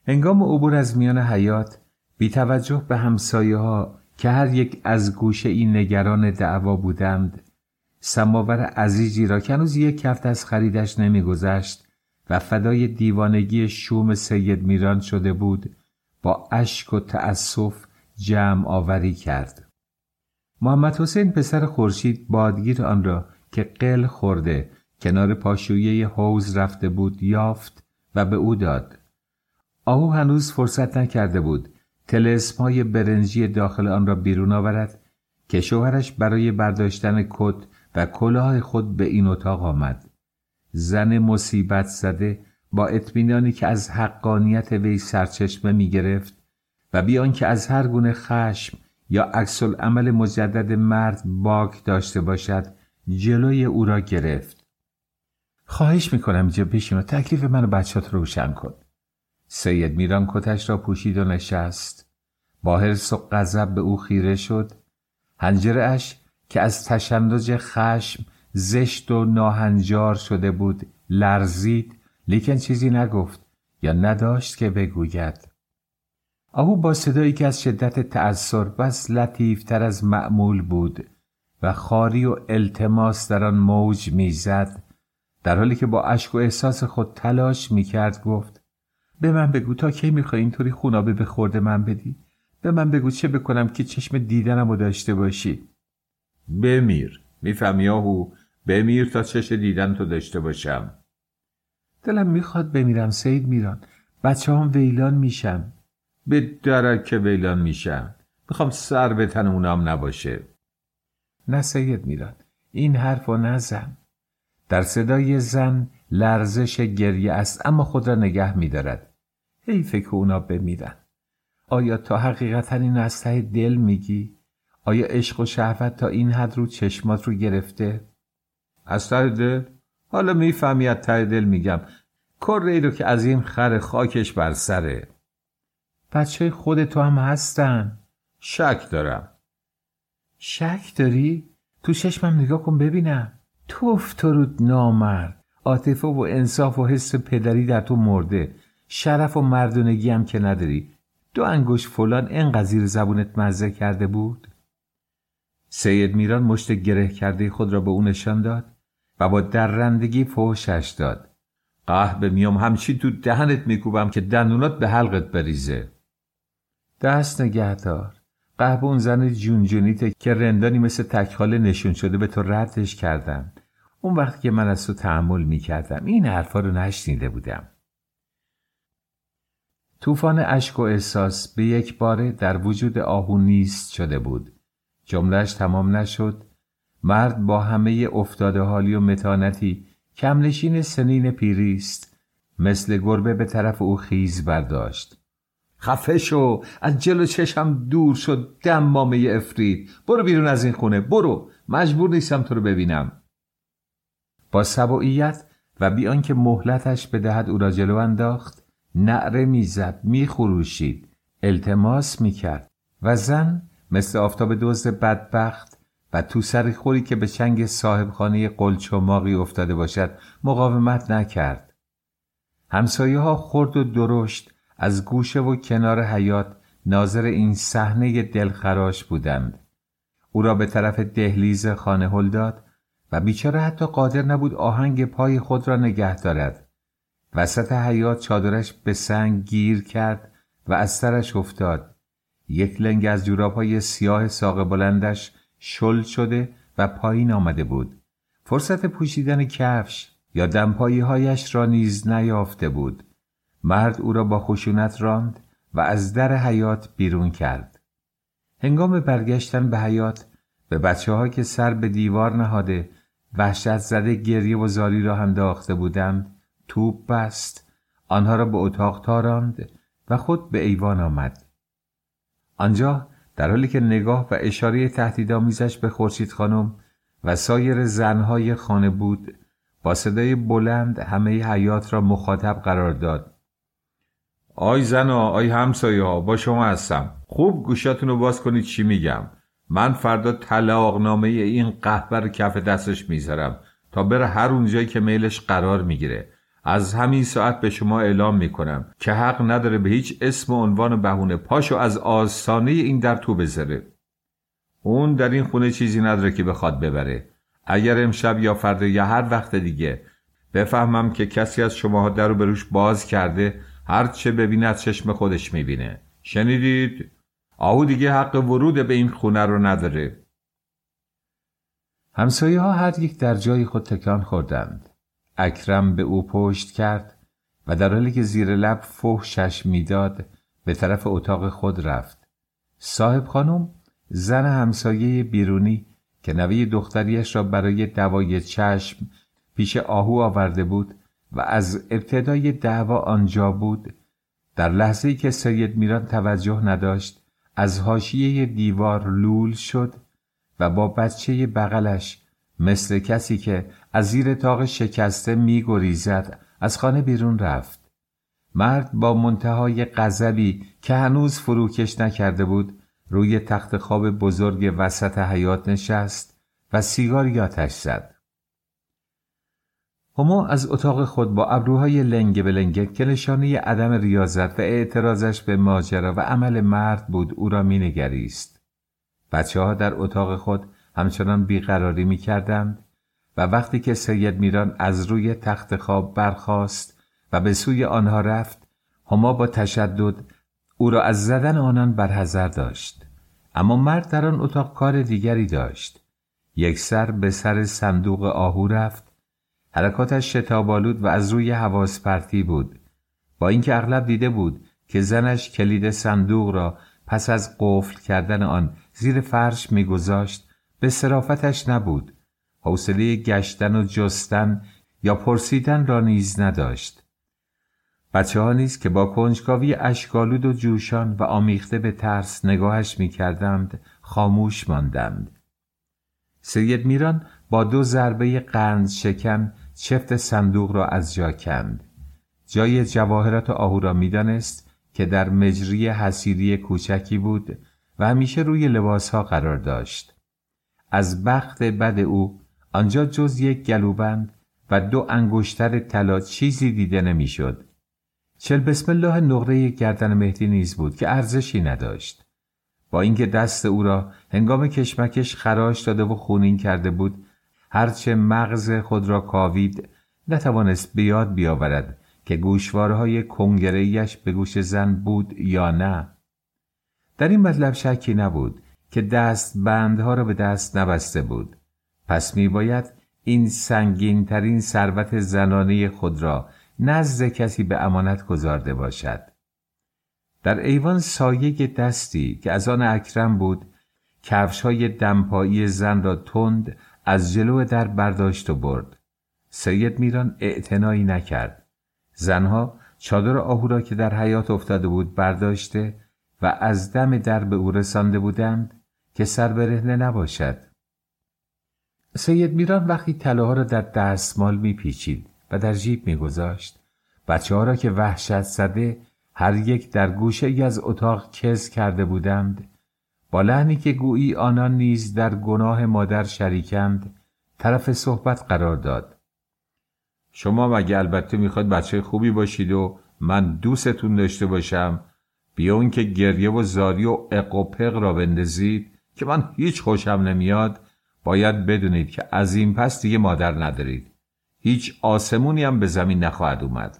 هنگام عبور از میان حیات بی توجه به همسایه ها که هر یک از گوشه این نگران دعوا بودند سماور عزیزی را که هنوز یک کفت از خریدش نمیگذشت و فدای دیوانگی شوم سید میران شده بود با اشک و تأسف جمع آوری کرد. محمد حسین پسر خورشید بادگیر آن را که قل خورده کنار پاشویه حوز رفته بود یافت و به او داد. آهو هنوز فرصت نکرده بود تلسم های برنجی داخل آن را بیرون آورد که شوهرش برای برداشتن کت و کلاه خود به این اتاق آمد. زن مصیبت زده با اطمینانی که از حقانیت وی سرچشمه می گرفت و بیان که از هر گونه خشم یا عکس عمل مجدد مرد باک داشته باشد جلوی او را گرفت. خواهش می‌کنم اینجا بشین و تکلیف من و بچهات رو روشن کن. سید میران کتش را پوشید و نشست. با حرس و غضب به او خیره شد. هنجره اش که از تشنج خشم زشت و ناهنجار شده بود لرزید. لیکن چیزی نگفت یا نداشت که بگوید. آهو با صدایی که از شدت تأثیر بس لطیفتر از معمول بود و خاری و التماس در آن موج می‌زد. در حالی که با اشک و احساس خود تلاش می‌کرد گفت به من بگو تا کی می‌خوای اینطوری خونابه به خورده من بدی؟ به من بگو چه بکنم که چشم دیدنم رو داشته باشی؟ بمیر. می‌فهمی آهو؟ بمیر تا چش دیدن تو داشته باشم. دلم می‌خواد بمیرم سید میران. بچه هم ویلان میشم به درک ویلان میشم می‌خوام سر به تن اونام نباشه. نه سید میران این حرف نزن. در صدای زن لرزش گریه است اما خود را نگه میدارد. حیفه که اونا بمیرن. آیا تا حقیقتا این از ته دل میگی؟ آیا عشق و شهوت تا این حد رو چشمات رو گرفته؟ از ته دل؟ حالا می‌فهمی از ته دل میگم. کره رو که از این خر خاکش بر سره. بچه خود تو هم هستن. شک دارم. شک داری؟ تو چشمم نگاه کن ببینم. تو رو نامرد. عاطفه و انصاف و حس پدری در تو مرده. شرف و مردونگی هم که نداری. دو انگوش فلان انقدر زیر زبونت مزه کرده بود؟ سید میران مشت گره کرده خود را به او نشان داد و با درندگی فوشش داد. قهبه میام همچی تو دهنت میکوبم که دندونات به حلقت بریزه. دست نگهدار. قهب اون زن جونجونیته که رندانی مثل تکخاله نشون شده به تو ردش کردم اون وقتی که من از تو تحمل می‌کردم این حرفا رو نشنیده بودم. طوفان اشک و احساس به یک باره در وجود آهو نیست شده بود. جملهش تمام نشد. مرد با همه افتاده حالی و متانتی کمنشین سنین پیریست مثل گربه به طرف او خیز برداشت. خفه شو از جلو چشم دور شد دمامه افرید. برو بیرون از این خونه برو. مجبور نیستم تو رو ببینم. با سبعیت و بیان که مهلتش بدهد او را جلو انداخت نعره می‌زد میخروشید. التماس می‌کرد و زن مثل آفتاب دزد بدبخت و تو سر خوری که به چنگ صاحبخانه قلچماقی افتاده باشد مقاومت نکرد. همسایه ها خرد و درشت از گوشه و کنار حیات ناظر این صحنه دلخراش بودند. او را به طرف دهلیز خانه هل داد و بیچاره حتی قادر نبود آهنگ پای خود را نگه دارد. وسط حیات چادرش به سنگ گیر کرد و از سرش افتاد. یک لنگ از جورابهای سیاه ساق بلندش شل شده و پایین آمده بود. فرصت پوشیدن کفش یا دمپایی هایش را نیز نیافته بود. مرد او را با خشونت راند و از در حیات بیرون کرد. هنگام برگشتن به حیات به بچه ها که سر به دیوار نهاده وحشت زده گریه و زاری را انداخته بودند توپ بست. آنها را به اتاق تاراند و خود به ایوان آمد. آنجا در حالی که نگاه و اشاره تهدیدآمیزش به خورشید خانم و سایر زنهای خانه بود با صدای بلند همه حیات را مخاطب قرار داد. آی زنا آی همسایه ها با شما هستم. خوب گوشاتون رو باز کنید چی میگم؟ من فردا طلاقنامه این قهبر کف دستش می‌ذارم تا بره هر اونجایی که میلش قرار می‌گیره. از همین ساعت به شما اعلام می کنم که حق نداره به هیچ اسم و عنوان بهونه پاشو از آستانه این در تو بذاره. اون در این خونه چیزی نداره که بخواد ببره. اگر امشب یا فردا یا هر وقت دیگه بفهمم که کسی از شماها در رو به روش باز کرده هر چه ببینه از چشم خودش می‌بینه. شنیدید؟ آهو دیگه حق ورود به این خونه رو نداره.
همسایه ها هر یک در جای خود تکان خوردند. اکرم به او پشت کرد و در حالی که زیر لب فحشش می‌داد به طرف اتاق خود رفت. صاحب خانم زن همسایه بیرونی که نوی دختریش را برای دوای چشم پیش آهو آورده بود و از ابتدای دعوا آنجا بود در لحظه که سید میران توجه نداشت از حاشیه دیوار لول شد و با بچه بغلش مثل کسی که از زیر تاق شکسته میگریزد از خانه بیرون رفت. مرد با منتهای غضبی که هنوز فروکش نکرده بود روی تخت خواب بزرگ وسط حیات نشست و سیگار آتش زد. هما از اتاق خود با ابروهای لنگ به لنگ که نشانه عدم ریاضت و اعتراضش به ماجرا و عمل مرد بود او را مینگریست. بچه ها در اتاق خود همچنان بیقراری می کردند و وقتی که سید میران از روی تخت خواب برخاست و به سوی آنها رفت هما با تشدد او را از زدن آنان برحضر داشت. اما مرد در آن اتاق کار دیگری داشت. یک سر به سر صندوق آهو رفت. حرکاتش شتابالود و از روی حواس پرتی بود. با اینکه اغلب دیده بود که زنش کلید صندوق را پس از قفل کردن آن زیر فرش میگذاشت به صرافتش نبود. حوصله گشتن و جستن یا پرسیدن را نیز نداشت. بچه ها نیز که با کنجکاوی اشکالود و جوشان و آمیخته به ترس نگاهش می‌کردند خاموش ماندند. سید میران با دو ضربه قند شکن چفت صندوق را از جا کند. جای جواهرات آهو را می‌دانست که در مجری حسیری کوچکی بود و همیشه روی لباسها قرار داشت. از بخت بد او آنجا جز یک گلوبند و دو انگشتر طلا چیزی دیده نمی‌شد. چل بسم الله نقره گردن مهدی نیز بود که ارزشی نداشت. با اینکه دست او را هنگام کشمکش خراش داده و خونین کرده بود هرچه مغز خود را کاوید نتوانست به یاد بیاورد که گوشوارهای کنگرهیش به گوش زن بود یا نه در این مطلب شکی نبود که دست بندها را به دست نبسته بود پس می باید این سنگین ترین ثروت زنانه خود را نزد کسی به امانت گذارده باشد. در ایوان سایه دستی که از آن اکرم بود کفش های دمپایی زن را تند از جلو در برداشت و برد. سید میران اعتنایی نکرد. زنها چادر آهو را که در حیات افتاده بود برداشته و از دم در به او رسانده بودند که سر برهنه نباشد. سید میران وقتی طلاها را در دستمال میپیچید و در جیب میگذاشت بچه ها را که وحشت زده هر یک در گوشه ای از اتاق کز کرده بودند با لحنی که گویی آنان نیز در گناه مادر شریکند طرف صحبت قرار داد. شما مگه البته می‌خواد بچه خوبی باشید و من دوستتون داشته باشم؟ بیا که گریه و زاری و اقوپق را بندازید که من هیچ خوشم نمیاد باید بدونید که از این پس دیگه مادر ندارید. هیچ آسمونی هم به زمین نخواهد اومد.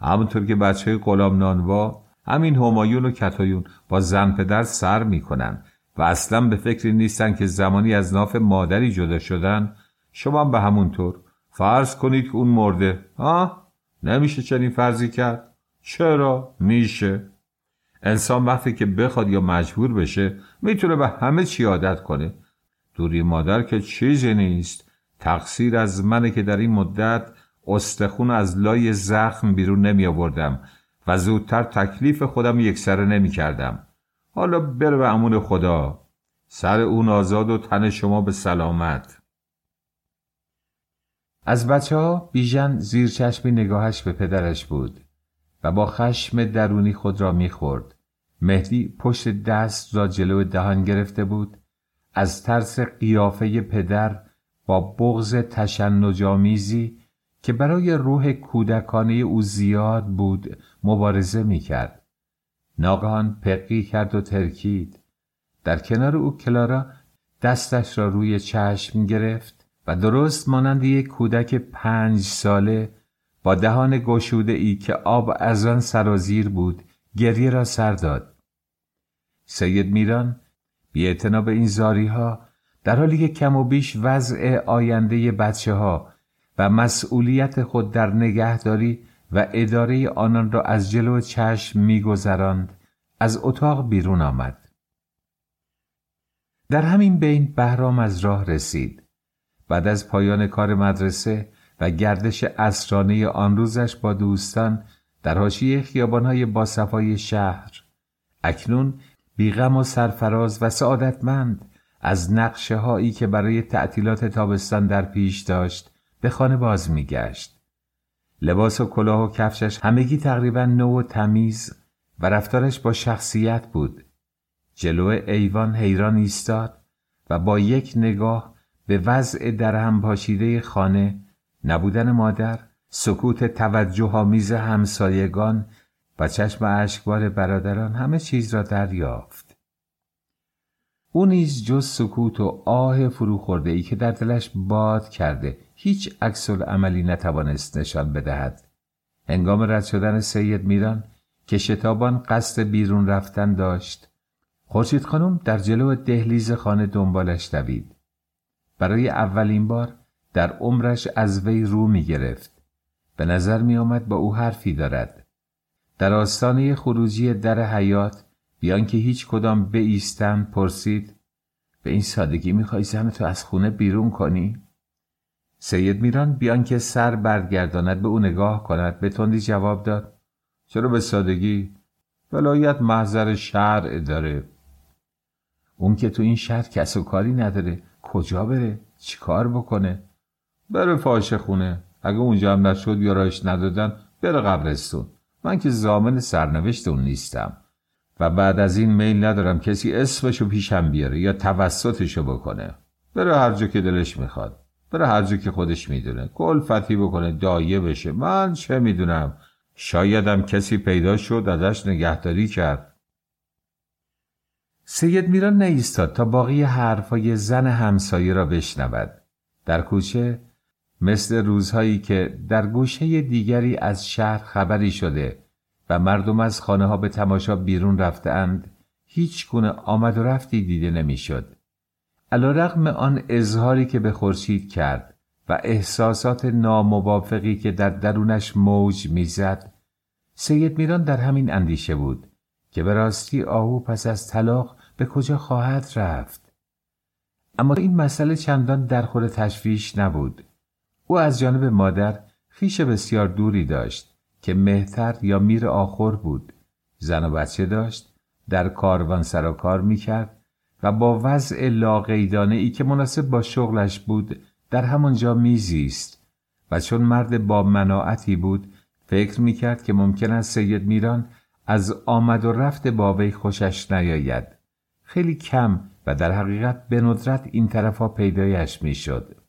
همونطور که بچه غلام نانوا همین همایون و کتایون با زن پدر سر می‌کنن و اصلا به فکری نیستن که زمانی از ناف مادری جدا شدن. شما به همونطور فرض کنید که اون مرده. ها نمیشه چنین فرضی کرد؟ چرا؟ میشه. انسان وقتی که بخواد یا مجبور بشه می‌تونه به همه چی عادت کنه. دوری مادر که چیزی نیست تقصیر از منه که در این مدت استخون از لای زخم بیرون نمی آوردم و زودتر تکلیف خودم یکسره نمی کردم. حالا بره به امون خدا سر اون آزاد و تن شما به سلامت از بچه ها بیژن زیر چشمی نگاهش به پدرش بود و با خشم درونی خود را می‌خورد. مهدی پشت دست را جلو دهان گرفته بود از ترس قیافه پدر با بغز تشنجامیزی که برای روح کودکانه او زیاد بود مبارزه می کرد. ناگهان پقی کرد و ترکید. در کنار او کلارا دستش را روی چشم گرفت و درست مانند یک کودک پنج ساله با دهان گشوده ای که آب از آن سرازیر بود گریه را سر داد. سید میران بی به این زاری ها در حالی که کم و بیش وضع آینده بچه ها و مسئولیت خود در نگهداری و اداره آنان را از جلو چشم میگذراند از اتاق بیرون آمد. در همین بین بهرام از راه رسید. بعد از پایان کار مدرسه و گردش اسرانه آن روزش با دوستان در حاشیه خیابانهای باصفای شهر اکنون بیغم و سرفراز و سعادتمند از نقشه هایی که برای تعطیلات تابستان در پیش داشت به خانه باز میگشت. لباس و کلاه و کفشش همگی تقریبا نو و تمیز و رفتارش با شخصیت بود. جلو ایوان حیران ایستاد و با یک نگاه به وضع در هم پاشیده خانه نبودن مادر سکوت توجه آمیز همسایگان و چشم اشکبار برادران همه چیز را دریافت. او نیز جز سکوت و آه فروخورده ای که در دلش باد کرده هیچ عکس عملی نتوانست نشان بدهد. هنگام رد شدن سید میران که شتابان قصد بیرون رفتن داشت خورشید خانم در جلو دهلیز خانه دنبالش دوید. برای اولین بار در عمرش از وی رو می گرفت به نظر می آمد با او حرفی دارد. در آستانه خروجی در حیات بیان که هیچ کدام ایستن پرسید به این سادگی می‌خوای زن تو از خونه بیرون کنی؟ سید میران بیان که سر برگرداند به او نگاه کند به تندی جواب داد چرا به سادگی؟ ولایت محضر شرع داره اون که تو این شهر کس و کاری نداره کجا بره؟ چیکار بکنه؟ بره فاشه خونه اگه اونجا هم نشد یا راش ندادن بره قبرستون من که زامن سرنوشت اون نیستم. و بعد از این میل ندارم کسی اسمشو پیشم بیاره یا توسطشو بکنه. بره هر جا که دلش می‌خواد. بره هر جا که خودش می‌دونه. فتی بکنه دایه بشه. من چه می‌دونم؟ شایدم کسی پیدا شد ازش نگهداری کرد. سید میران نیستاد تا باقی حرفای زن همسایه را بشنود. در کوچه مثل روزهایی که در گوشه دیگری از شهر خبری شده و مردم از خانه ها به تماشا بیرون رفتند هیچ گونه آمد و رفتی دیده نمی‌شد. علا رقم آن اظهاری که به خورشید کرد و احساسات ناموافقی که در درونش موج می‌زد سید میران در همین اندیشه بود که به راستی آهو پس از طلاق به کجا خواهد رفت اما این مسئله چندان در خور تشویش نبود او از جانب مادر خیش بسیار دوری داشت که مهتر یا میر آخر بود زن و بچه داشت در کاروان سر و کار می‌کرد و با وضع لاقیدانه ای که مناسب با شغلش بود در همانجا میزیست و چون مرد با مناعتی بود فکر می‌کرد که ممکن است سید میران از آمد و رفت با وی خوشش نیاید خیلی کم و در حقیقت به ندرت این طرفا پیدایش می‌شد.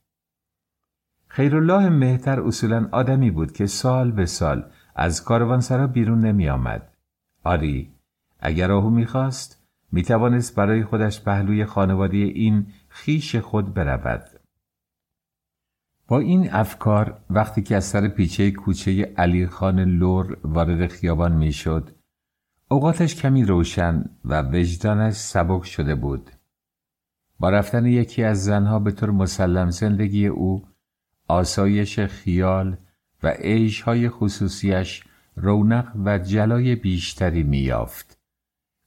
خیرالله مهتر اصولا آدمی بود که سال به سال از کاروانسرا بیرون نمی آمد. آری اگر آهو می‌خواست می توانست برای خودش پهلوی خانواده این خیش خود برود. با این افکار وقتی که از سر پیچه کوچه علی خان لور وارد خیابان می‌شد اوقاتش کمی روشن و وجدانش سبک شده بود با رفتن یکی از زنها به طور مسلم زندگی او آسایش خیال و عیشهای خصوصیش رونق و جلای بیشتری میافت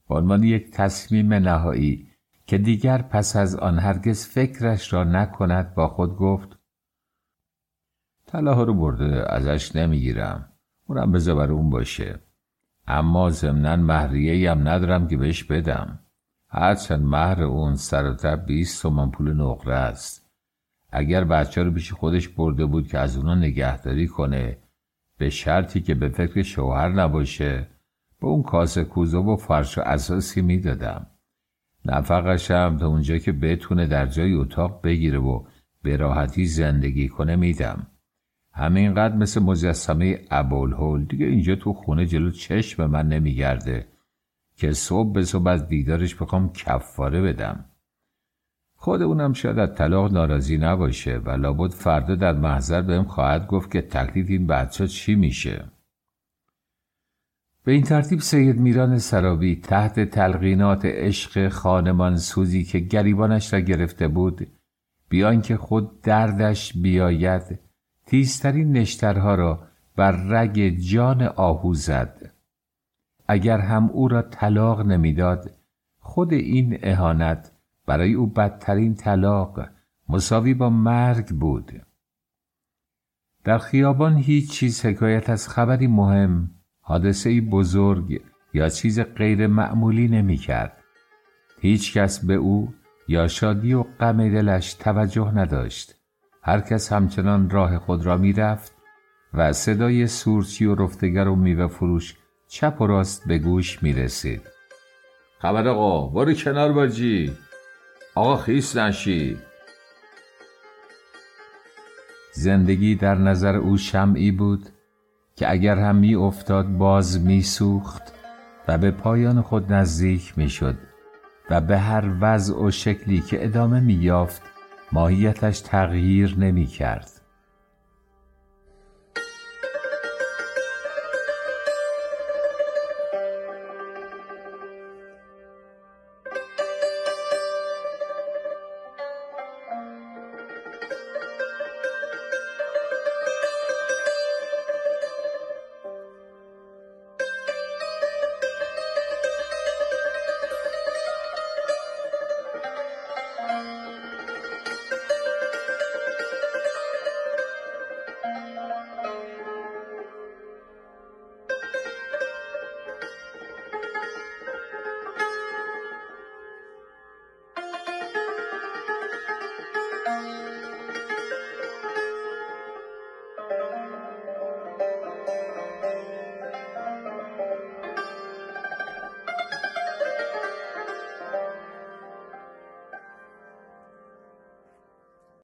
به عنوان یک تصمیم نهایی که دیگر پس از آن هرگز فکرش را نکند با خود گفت طلاها رو برده ازش نمی‌گیرم. اونم بذار بر اون باشه. اما ضمنا مهریه هم ندارم که بهش بدم. هرچند مهر اون سر بیست تومن پول نقره است. اگر بچه رو پیش خودش برده بود که از اونا نگهداری کنه به شرطی که به فکر شوهر نباشه به اون کاسه کوزه و فرش و اساسی می‌دادم. نفقش هم تا اونجا که بتونه در جای اتاق بگیره و به راحتی زندگی کنه میدم.
همینقدر مثل مجسمه ابوالهول. دیگه اینجا تو خونه جلو چشم من نمیگرده که صبح به صبح از دیدارش بخوام کفاره بدم. خود اونم شاید از طلاق ناراضی نباشه و لابد فردا در محضر بهم خواهد گفت که تکلیف این بچه چی میشه. به این ترتیب سید میران سرابی تحت تلقینات عشق خانمان سوزی که گریبانش را گرفته بود بیان که خود دردش بیاید تیزترین نشترها را بر رگ جان آهو زد. اگر هم او را طلاق نمی‌داد خود این اهانت برای او بدترین طلاق مساوی با مرگ بود در خیابان هیچ چیز حکایت از خبری مهم حادثه بزرگ یا چیز غیر معمولی نمی کرد. هیچ کس به او یا شادی و غم دلش توجه نداشت. هر کس همچنان راه خود را می رفت و صدای سورچی و رفتگر و میوه فروش چپ و راست به گوش می رسید. خبر آقا برو کنار باجی آقا خیس نشی زندگی در نظر او شمعی بود که اگر هم می افتاد باز می سوخت و به پایان خود نزدیک می شد و به هر وضع و شکلی که ادامه می یافت ماهیتش تغییر نمی کرد.